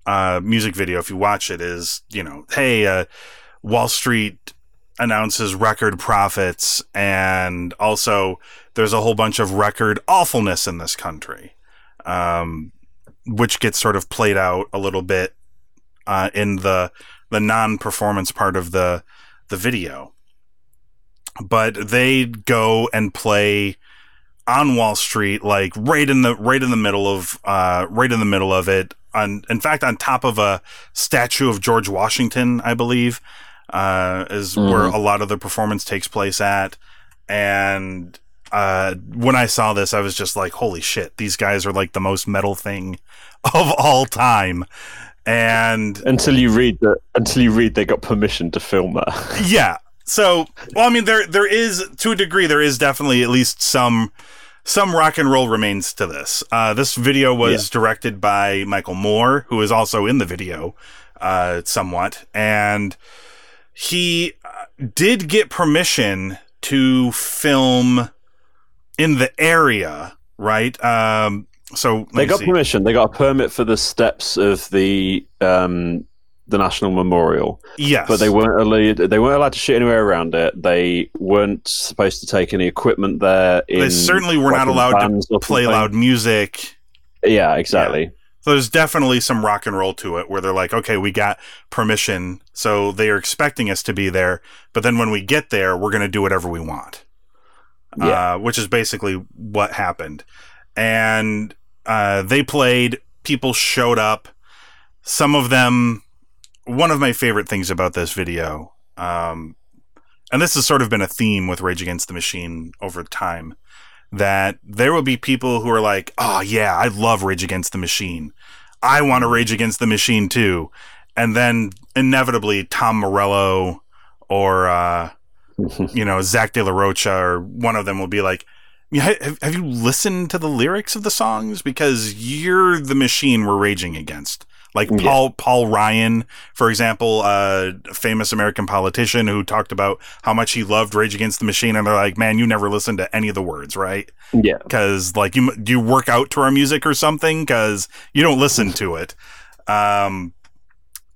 uh, music video, if you watch it, is you know, hey, uh, Wall Street announces record profits, and also there's a whole bunch of record awfulness in this country, um, which gets sort of played out a little bit uh, in the the non-performance part of the the video. But they go and play on Wall Street, like right in the right in the middle of uh, right in the middle of it. On in fact, on top of a statue of George Washington, I believe, uh, is where Mhm. a lot of the performance takes place at. And uh, when I saw this, I was just like, "Holy shit! These guys are like the most metal thing of all time." And Until you read that, until you read they got permission to film that. yeah. So, well, I mean, there there is to a degree there is definitely at least some some rock and roll remains to this. Uh, this video was directed by Michael Moore, who is also in the video, uh, somewhat, and he uh, did get permission to film in the area, right? Um, so They got see. permission. They got a permit for the steps of the um, the National Memorial. Yes. but they weren't allowed. They weren't allowed to shoot anywhere around it. They weren't supposed to take any equipment there. In, They certainly were not allowed to play loud music. Yeah, exactly. So there's definitely some rock and roll to it where they're like, okay, we got permission. So they are expecting us to be there. But then when we get there, we're going to do whatever we want. Yeah. Uh, which is basically what happened. And uh, they played, people showed up. Some of them, one of my favorite things about this video, um, and this has sort of been a theme with Rage Against the Machine over time, that there will be people who are like, oh, yeah, I love Rage Against the Machine. I want to Rage Against the Machine too. And then inevitably, Tom Morello or, uh, you know, Zach De La Rocha or one of them will be like, "Yeah, have, have you listened to the lyrics of the songs? Because you're the machine we're raging against. Like Paul Paul Ryan, for example, uh, a famous American politician who talked about how much he loved Rage Against the Machine, and they're like, "Man, you never listened to any of the words, right? Yeah, because like you do you work out to our music or something? Because you don't listen to it." Um,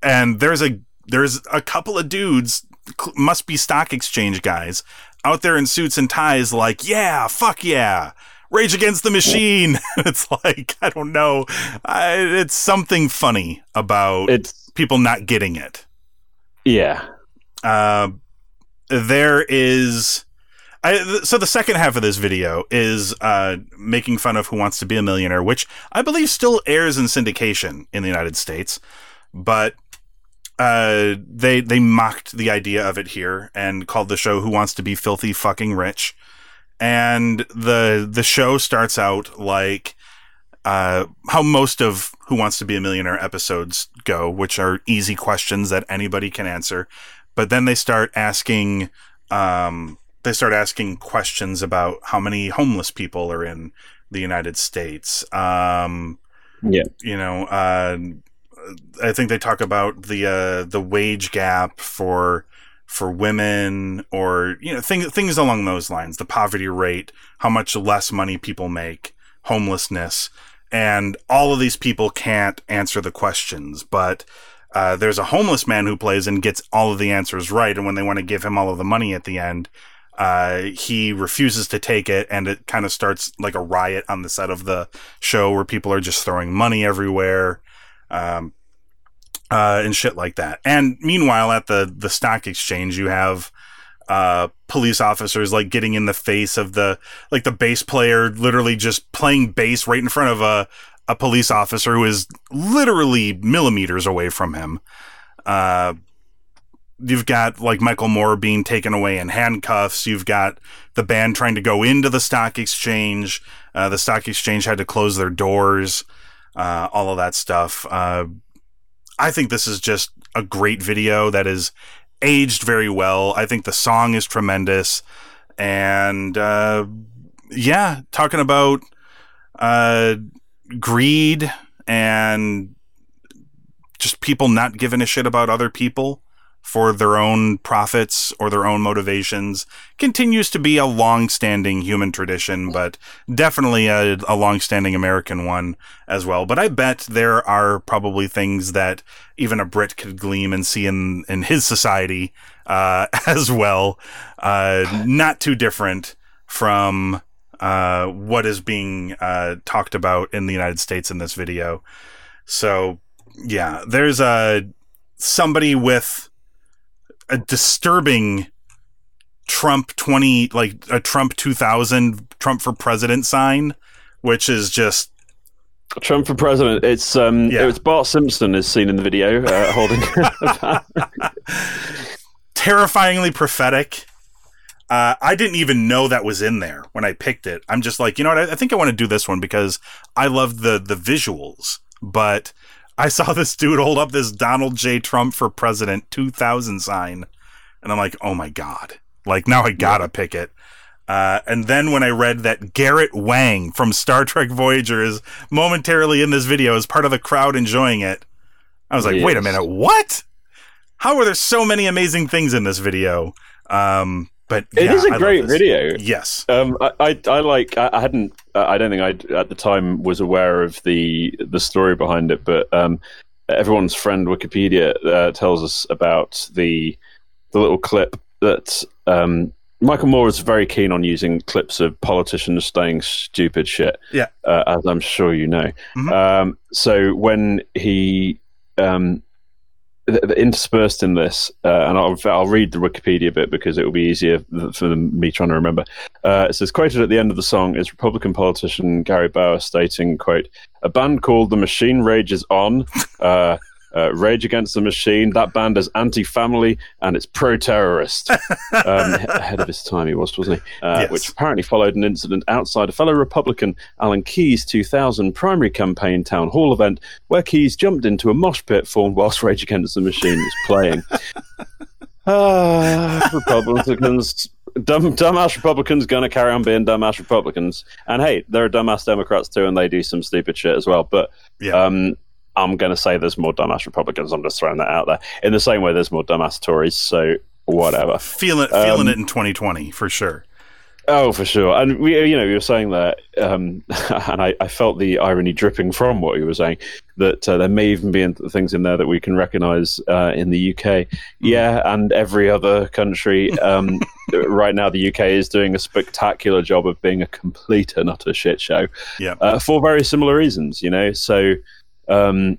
and there's a there's a couple of dudes must be stock exchange guys out there in suits and ties like yeah fuck yeah rage against the machine. It's like i don't know. I, it's something funny about it's people not getting it. Yeah. uh, there is I, th- so the second half of this video is uh, making fun of Who Wants to Be a Millionaire, which I believe still airs in syndication in the United States, but uh, they they mocked the idea of it here and called the show "Who Wants to Be Filthy Fucking Rich," and the the show starts out like uh, how most of Who Wants to Be a Millionaire episodes go, which are easy questions that anybody can answer. But then they start asking, um, they start asking questions about how many homeless people are in the United States. Um, yeah, you know, uh, I think they talk about the uh, the wage gap for for women, or you know, things things along those lines. The poverty rate, how much less money people make, homelessness, and all of these people can't answer the questions, but. Uh, there's a homeless man who plays and gets all of the answers right, and when they want to give him all of the money at the end, uh, he refuses to take it, and it kind of starts like a riot on the set of the show where people are just throwing money everywhere, um, uh, and shit like that. And meanwhile, at the the stock exchange, you have uh, police officers like getting in the face of the like the bass player, literally just playing bass right in front of a a police officer who is literally millimeters away from him. Uh, you've got like Michael Moore being taken away in handcuffs. You've got the band trying to go into the stock exchange. Uh, the stock exchange had to close their doors. Uh, all of that stuff. I think this is just a great video that is aged very well. I think the song is tremendous, and uh, yeah, talking about uh, greed and just people not giving a shit about other people for their own profits or their own motivations continues to be a long-standing human tradition, but definitely a, a long-standing American one as well. But I bet there are probably things that even a Brit could gleam and see in in his society uh, as well, uh, not too different from uh, what is being uh, talked about in the United States in this video. So yeah, there's a somebody with a disturbing Trump 20 like a Trump 2000 Trump for president sign which is just Trump for president. It's um, Yeah. it's Bart Simpson is seen in the video uh, holding. terrifyingly prophetic. Uh, I didn't even know that was in there when I picked it. I'm just like, you know what? I, I think I want to do this one because I love the the visuals. But I saw this dude hold up this Donald J. Trump for President 2000 sign, and I'm like, oh my god! Like now I gotta pick it. Uh, and then when I read that Garrett Wang from Star Trek Voyager is momentarily in this video as part of the crowd enjoying it, I was like, wait a minute, what? How are there so many amazing things in this video? Um, but It yeah, is I a love great video. Yes. Um, I, I, I like. I, I hadn't. I don't think I at the time was aware of the the story behind it, but um, everyone's friend Wikipedia uh, tells us about the the little clip that um, Michael Moore is very keen on using clips of politicians saying stupid shit. Yeah. uh, as I'm sure you know. Mhm. Um, so when he um, interspersed in this, uh, and I'll, I'll read the Wikipedia bit because it will be easier for me trying to remember. Uh, it says, quoted at the end of the song is Republican politician Gary Bauer stating, quote, a band called The Machine Rages On, uh, uh, Rage Against the Machine. That band is anti-family and it's pro-terrorist. um, ahead of his time he was, wasn't he? Uh, Yes. Which apparently followed an incident outside a fellow Republican, Alan Keyes' 2000 primary campaign town hall event, where Keyes jumped into a mosh pit formed whilst Rage Against the Machine was playing. Ah, Republicans, dumb, dumbass Republicans, gonna carry on being dumbass Republicans. And hey, there are dumbass Democrats too, and they do some stupid shit as well. But um, I'm gonna say there's more dumbass Republicans. I'm just throwing that out there. In the same way, there's more dumbass Tories. So whatever. Feeling feeling Um, it in 2020 for sure. Oh, for sure. And we, you know, you were saying that, um, and I, I felt the irony dripping from what you were saying that uh, there may even be things in there that we can recognise uh, in the UK. Yeah, and every other country. Um, right now, the UK is doing a spectacular job of being a complete and utter shit show. Yeah. Uh, for very similar reasons, you know. So, um,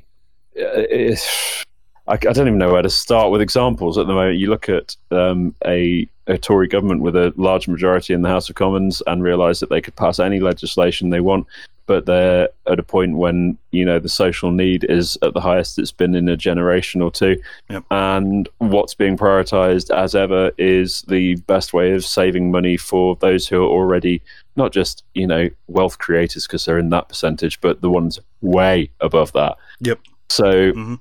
it's, I, I don't even know where to start with examples at the moment. You look at um, a, a Tory government with a large majority in the House of Commons and realise that they could pass any legislation they want, but they're at a point when you know the social need is at the highest it's been in a generation or two, Yep. and what's being prioritised as ever is the best way of saving money for those who are already not just you know wealth creators because they're in that percentage, but the ones way above that. Yep. So,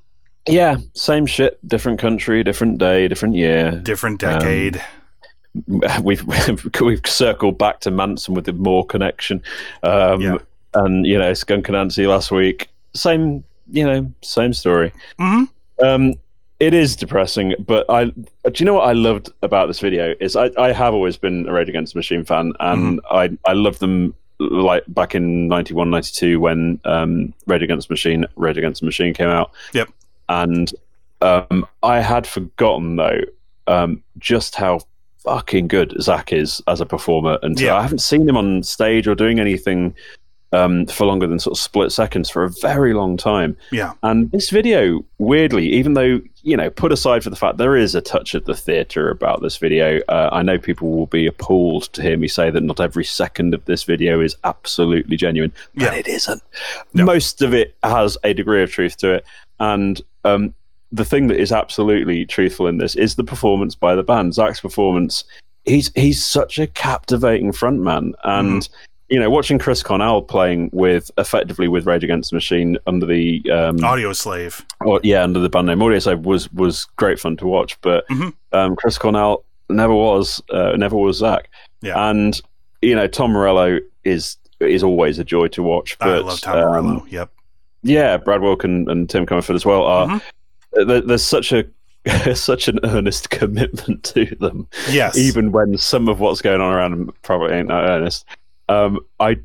yeah, same shit, different country, different day, different year, different decade. we've we've circled back to Manson with the Moore connection, um, and you know Skunk and Nancy last week. Same, you know, same story. Mm-hmm. Um, it is depressing, but I. Do you know what I loved about this video? Is I, I have always been a Rage Against the Machine fan, and I I love them like back in 91, 92 when um, Rage Against the Machine, Rage Against the Machine came out. Yep. And um, I had forgotten though um, just how fucking good Zach is as a performer, and Yeah. I haven't seen him on stage or doing anything um, for longer than sort of split seconds for a very long time. Yeah. And this video, weirdly, even though, you know, put aside for the fact there is a touch of the theatre about this video, uh, I know people will be appalled to hear me say that not every second of this video is absolutely genuine, but it isn't. Most of it has a degree of truth to it. And um, the thing that is absolutely truthful in this is the performance by the band. Zach's performance. He's he's such a captivating frontman, and you know, watching Chris Cornell playing with effectively with Rage Against the Machine under the um, Audioslave. or yeah, under the band name Audioslave was was great fun to watch. But Mhm. um, Chris Cornell never was uh, never was Zach. Yeah. and you know Tom Morello is is always a joy to watch. I love Tom um, Morello. Yep. yeah, Brad Wilk and, and Tim Commerford as well are. Mm-hmm. there- There's such a such an earnest commitment to them. Yes. even when some of what's going on around them probably ain't that earnest. Um, I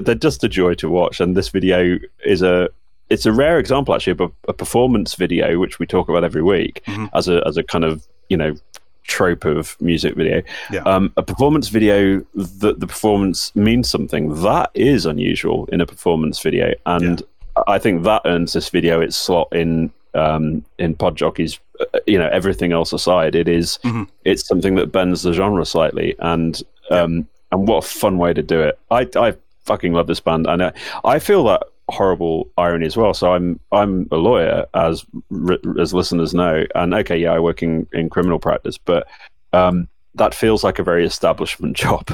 they're just a joy to watch, and this video is a it's a rare example actually of a, a performance video, which we talk about every week Mm-hmm. as a as a kind of you know trope of music video. Yeah. Um, a performance video that the performance means something that is unusual in a performance video, and I think that earns this video its slot in um, in pod jockeys. uh, You know, everything else aside, it is- Mhm. it's something that bends the genre slightly, and um, and what a fun way to do it. I I fucking love this band, and I, I feel that horrible irony as well. So I'm I'm a lawyer, as as listeners know, and okay, yeah, I work in, in criminal practice, but um, that feels like a very establishment job.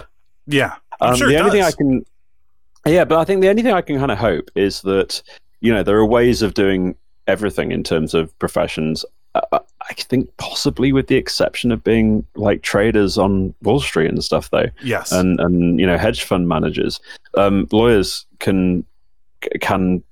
Yeah. I'm Um, sure the only thing I can, yeah, but I think the only thing I can kind of hope is that you know there are ways of doing everything in terms of professions. Uh, I think possibly with the exception of being like traders on Wall Street and stuff, though. Yes. and and you know hedge fund managers, um, lawyers can can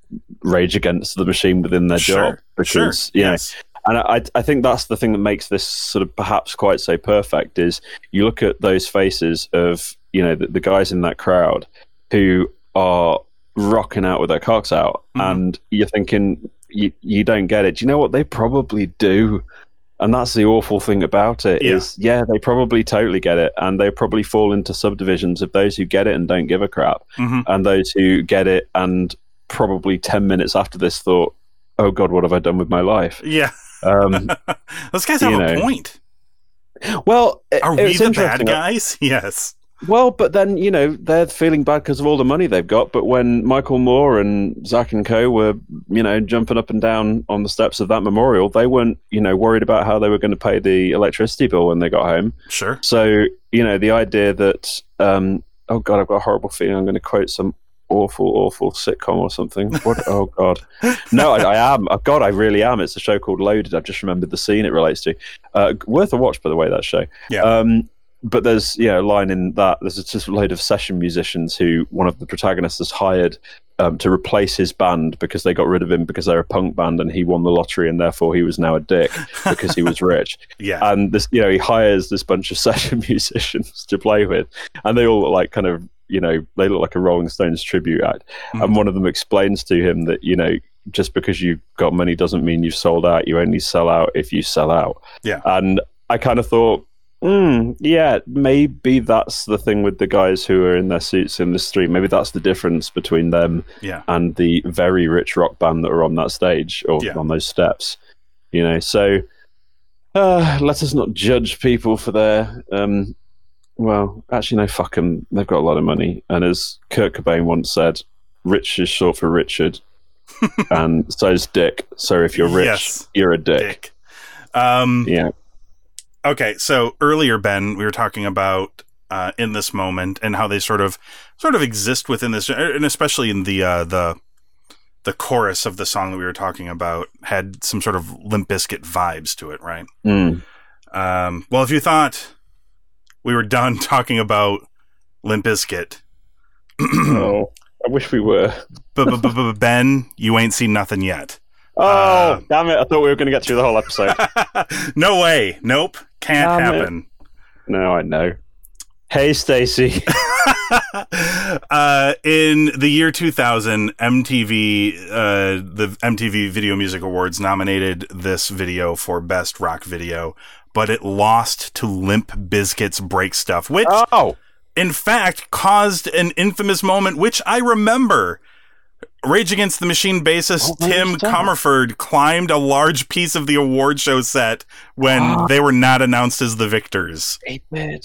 rage against the machine within their Sure, job because sure, you know yes. and I, I think that's the thing that makes this sort of perhaps quite so perfect is you look at those faces of you know the, the guys in that crowd who are rocking out with their cocks out Mm-hmm. and you're thinking you, you don't get it do you know what they probably do and that's the awful thing about it is Yeah. yeah. they probably totally get it and they probably fall into subdivisions of those who get it and don't give a crap Mhm. and those who get it and probably 10 minutes after this thought oh god what have i done with my life Yeah. um, Those guys have you a point. well, Are we the bad guys? Yes. Well, but then you know they're feeling bad because of all the money they've got. But when Michael Moore and Zach and Co were, you know, jumping up and down on the steps of that memorial, they weren't, you know, worried about how they were going to pay the electricity bill when they got home. Sure. So you know, the idea that, um, oh god, I've got a horrible feeling I'm going to quote some awful, awful sitcom or something. What? oh god, no, I, I am. Oh, god, I really am. It's a show called Loaded. I've just remembered the scene it relates to. Uh, worth a watch, by the way. That show. Yeah. Um, but there's you know a line in that there's just a load of session musicians who one of the protagonists has hired um, to replace his band because they got rid of him because they're a punk band and he won the lottery and therefore he was now a dick because he was rich. Yeah. And this you know he hires this bunch of session musicians to play with and they all look like kind of you know they look like a Rolling Stones tribute act and one of them explains to him that you know just because you've got money doesn't mean you've sold out you only sell out if you sell out Yeah. and I kind of thought, mm, yeah, maybe that's the thing with the guys who are in their suits in the street. Maybe that's the difference between them Yeah. and the very rich rock band that are on that stage or Yeah. on those steps. You know, so uh, let us not judge people for their. Um, well, actually, no, fuck them. They've got a lot of money, and as Kurt Cobain once said, "Rich is short for Richard." and so's Dick. So if you're rich, Yes. you're a dick. Um, Yeah. Okay, so earlier, Ben, we were talking about uh, in this moment and how they sort of sort of exist within this, and especially in the uh, the the chorus of the song that we were talking about had some sort of Limp Bizkit vibes to it, right? Mm. Um, well, if you thought we were done talking about Limp Bizkit, oh, I wish we were. but, Ben, you ain't seen nothing yet. Oh, damn it. I thought we were going to get through the whole episode. No way. Nope. Can't Damn it. happen. no, I know. Hey, Stacy. uh, in the year 2000, MTV, uh, the MTV Video Music Awards nominated this video for Best Rock Video, but it lost to Limp Bizkit's Break Stuff, which, oh. in fact, caused an infamous moment, which I remember. Rage Against the Machine bassist Oh, Tim Commerford climbed a large piece of the award show set when they were not announced as the victors. He did.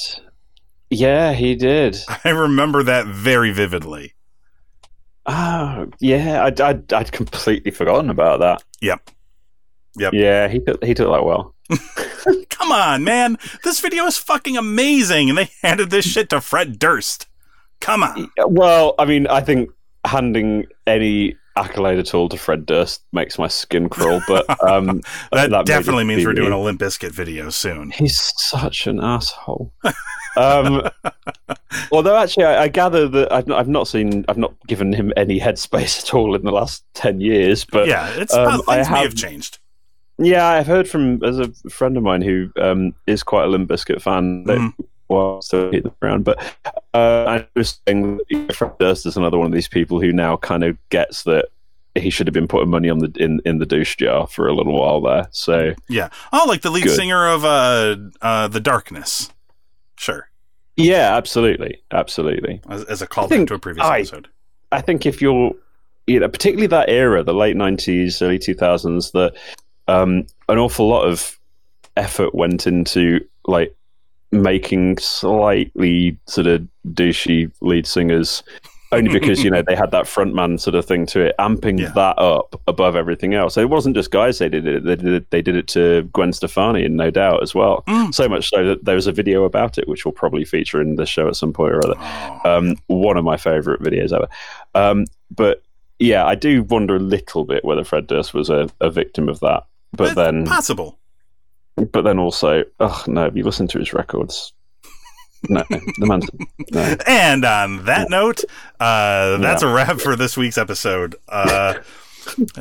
Yeah, he did. I remember that very vividly. Oh, yeah. I'd, I'd, I'd completely forgotten about that. Yep. Yep. Yeah, he took, he took that well. Come on, man. This video is fucking amazing, and they handed this shit to Fred Durst. Come on. Well, I mean, I think handing any accolade at all to Fred Durst makes my skin crawl, but um, That, made definitely means we're doing a Limp Bizkit video soon. He's such an asshole. um, although actually, I, I gather that I've not, I've not seen, I've not given him any headspace at all in the last ten years. But yeah, it's um, uh, I things may have have changed. Yeah, I've heard from as a friend of mine who um, is quite a Limp Bizkit fan. That, Mhm. Well, still hit the ground. but uh, I was saying that Fred Durst is another one of these people who now kind of gets that he should have been putting money on the in, in the douche jar for a little while there. So Yeah. Oh, like the lead Good. singer of uh, uh, The Darkness. Sure. yeah, absolutely, absolutely. As, as a callback to a previous I- episode. I think if you're, you know, particularly that era, the late '90s, early 2000s, that um, an awful lot of effort went into like making slightly sort of douchey lead singers. Only because you know they had that frontman sort of thing to it, amping that up above everything else. It wasn't just guys they did it; they did it, they did it to Gwen Stefani, and No Doubt as well. So much so that there was a video about it, which will probably feature in the show at some point or other. Um, one of my favourite videos ever. Um, but yeah, I do wonder a little bit whether Fred Durst was a, a victim of that. But then, Possible. But then also, oh no, have you listen to his records? No, the man's no. And on that note, uh, that's Yeah. a wrap for this week's episode. Uh,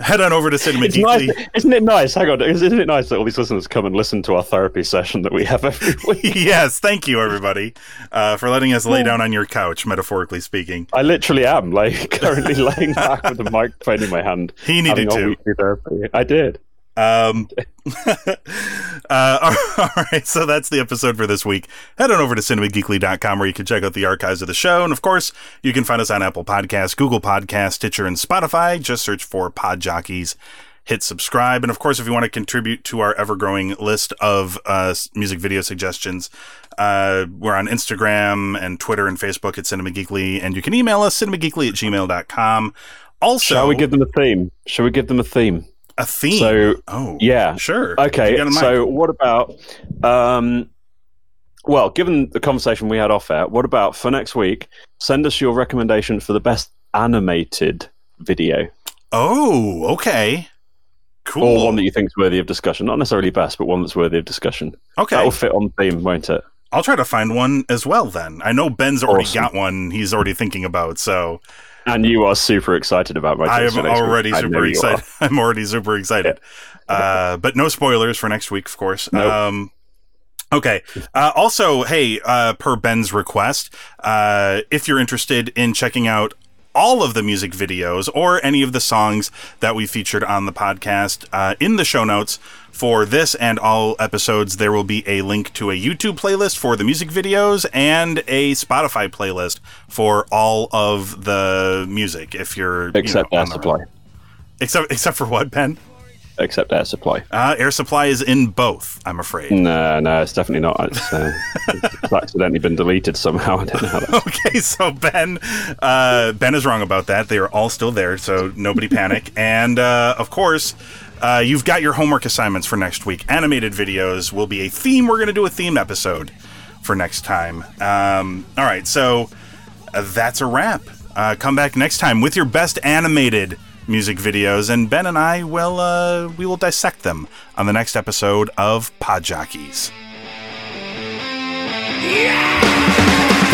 head on over to Cinema It's Geekly. nice, isn't it nice? Hang on, isn't it nice that all these listeners come and listen to our therapy session that we have every week? yes, thank you, everybody, uh, for letting us lay down on your couch, metaphorically speaking. I literally am like currently laying back with the microphone in my hand. He needed to. therapy. I did. Um, uh, all right, so that's the episode for this week. Head on over to cinemageekly.com where you can check out the archives of the show. And of course, you can find us on Apple Podcasts, Google Podcasts, Stitcher, and Spotify. Just search for Pod Jockeys. Hit subscribe. And of course, if you want to contribute to our ever growing list of uh, music video suggestions, uh, we're on Instagram and Twitter and Facebook at Cinema Geekly. And you can email us, cinemageekly at gmail.com. Also, Shall we give them a theme? Shall we give them a theme? A theme. So, oh, yeah, sure. Okay, you got in so what about? Um, well, given the conversation we had off air, what about for next week? Send us your recommendation for the best animated video, Oh, okay. Cool. or one that you think is worthy of discussion. Not necessarily best, but one that's worthy of discussion. Okay. that will fit on theme, won't it? I'll try to find one as well then. I know Ben's already Awesome. got one he's already thinking about, so And you are super excited about my. I am for next week. already super excited. I'm already super excited. Uh, but no spoilers for next week, of course. Nope. Um, okay. Uh, also, hey, uh, per Ben's request, uh, if you're interested in checking out all of the music videos or any of the songs that we featured on the podcast uh, in the show notes for this and all episodes there will be a link to a youtube playlist for the music videos and a spotify playlist for all of the music if you're you Except know, Air on the- Supply. except except for what ben Except Air Supply. uh, air supply is in both i'm afraid No, no, it's definitely not. It's, uh, it's accidentally been deleted somehow. I don't know okay, so Ben, uh, Ben is wrong about that. They are all still there, so nobody panic. And uh, of course, uh, you've got your homework assignments for next week. Animated videos will be a theme. We're going to do a theme episode for next time. Um, all right, so uh, that's a wrap. Uh, come back next time with your best animated music videos, and Ben and I will uh, we will dissect them on the next episode of Pod Jockeys. Yeah!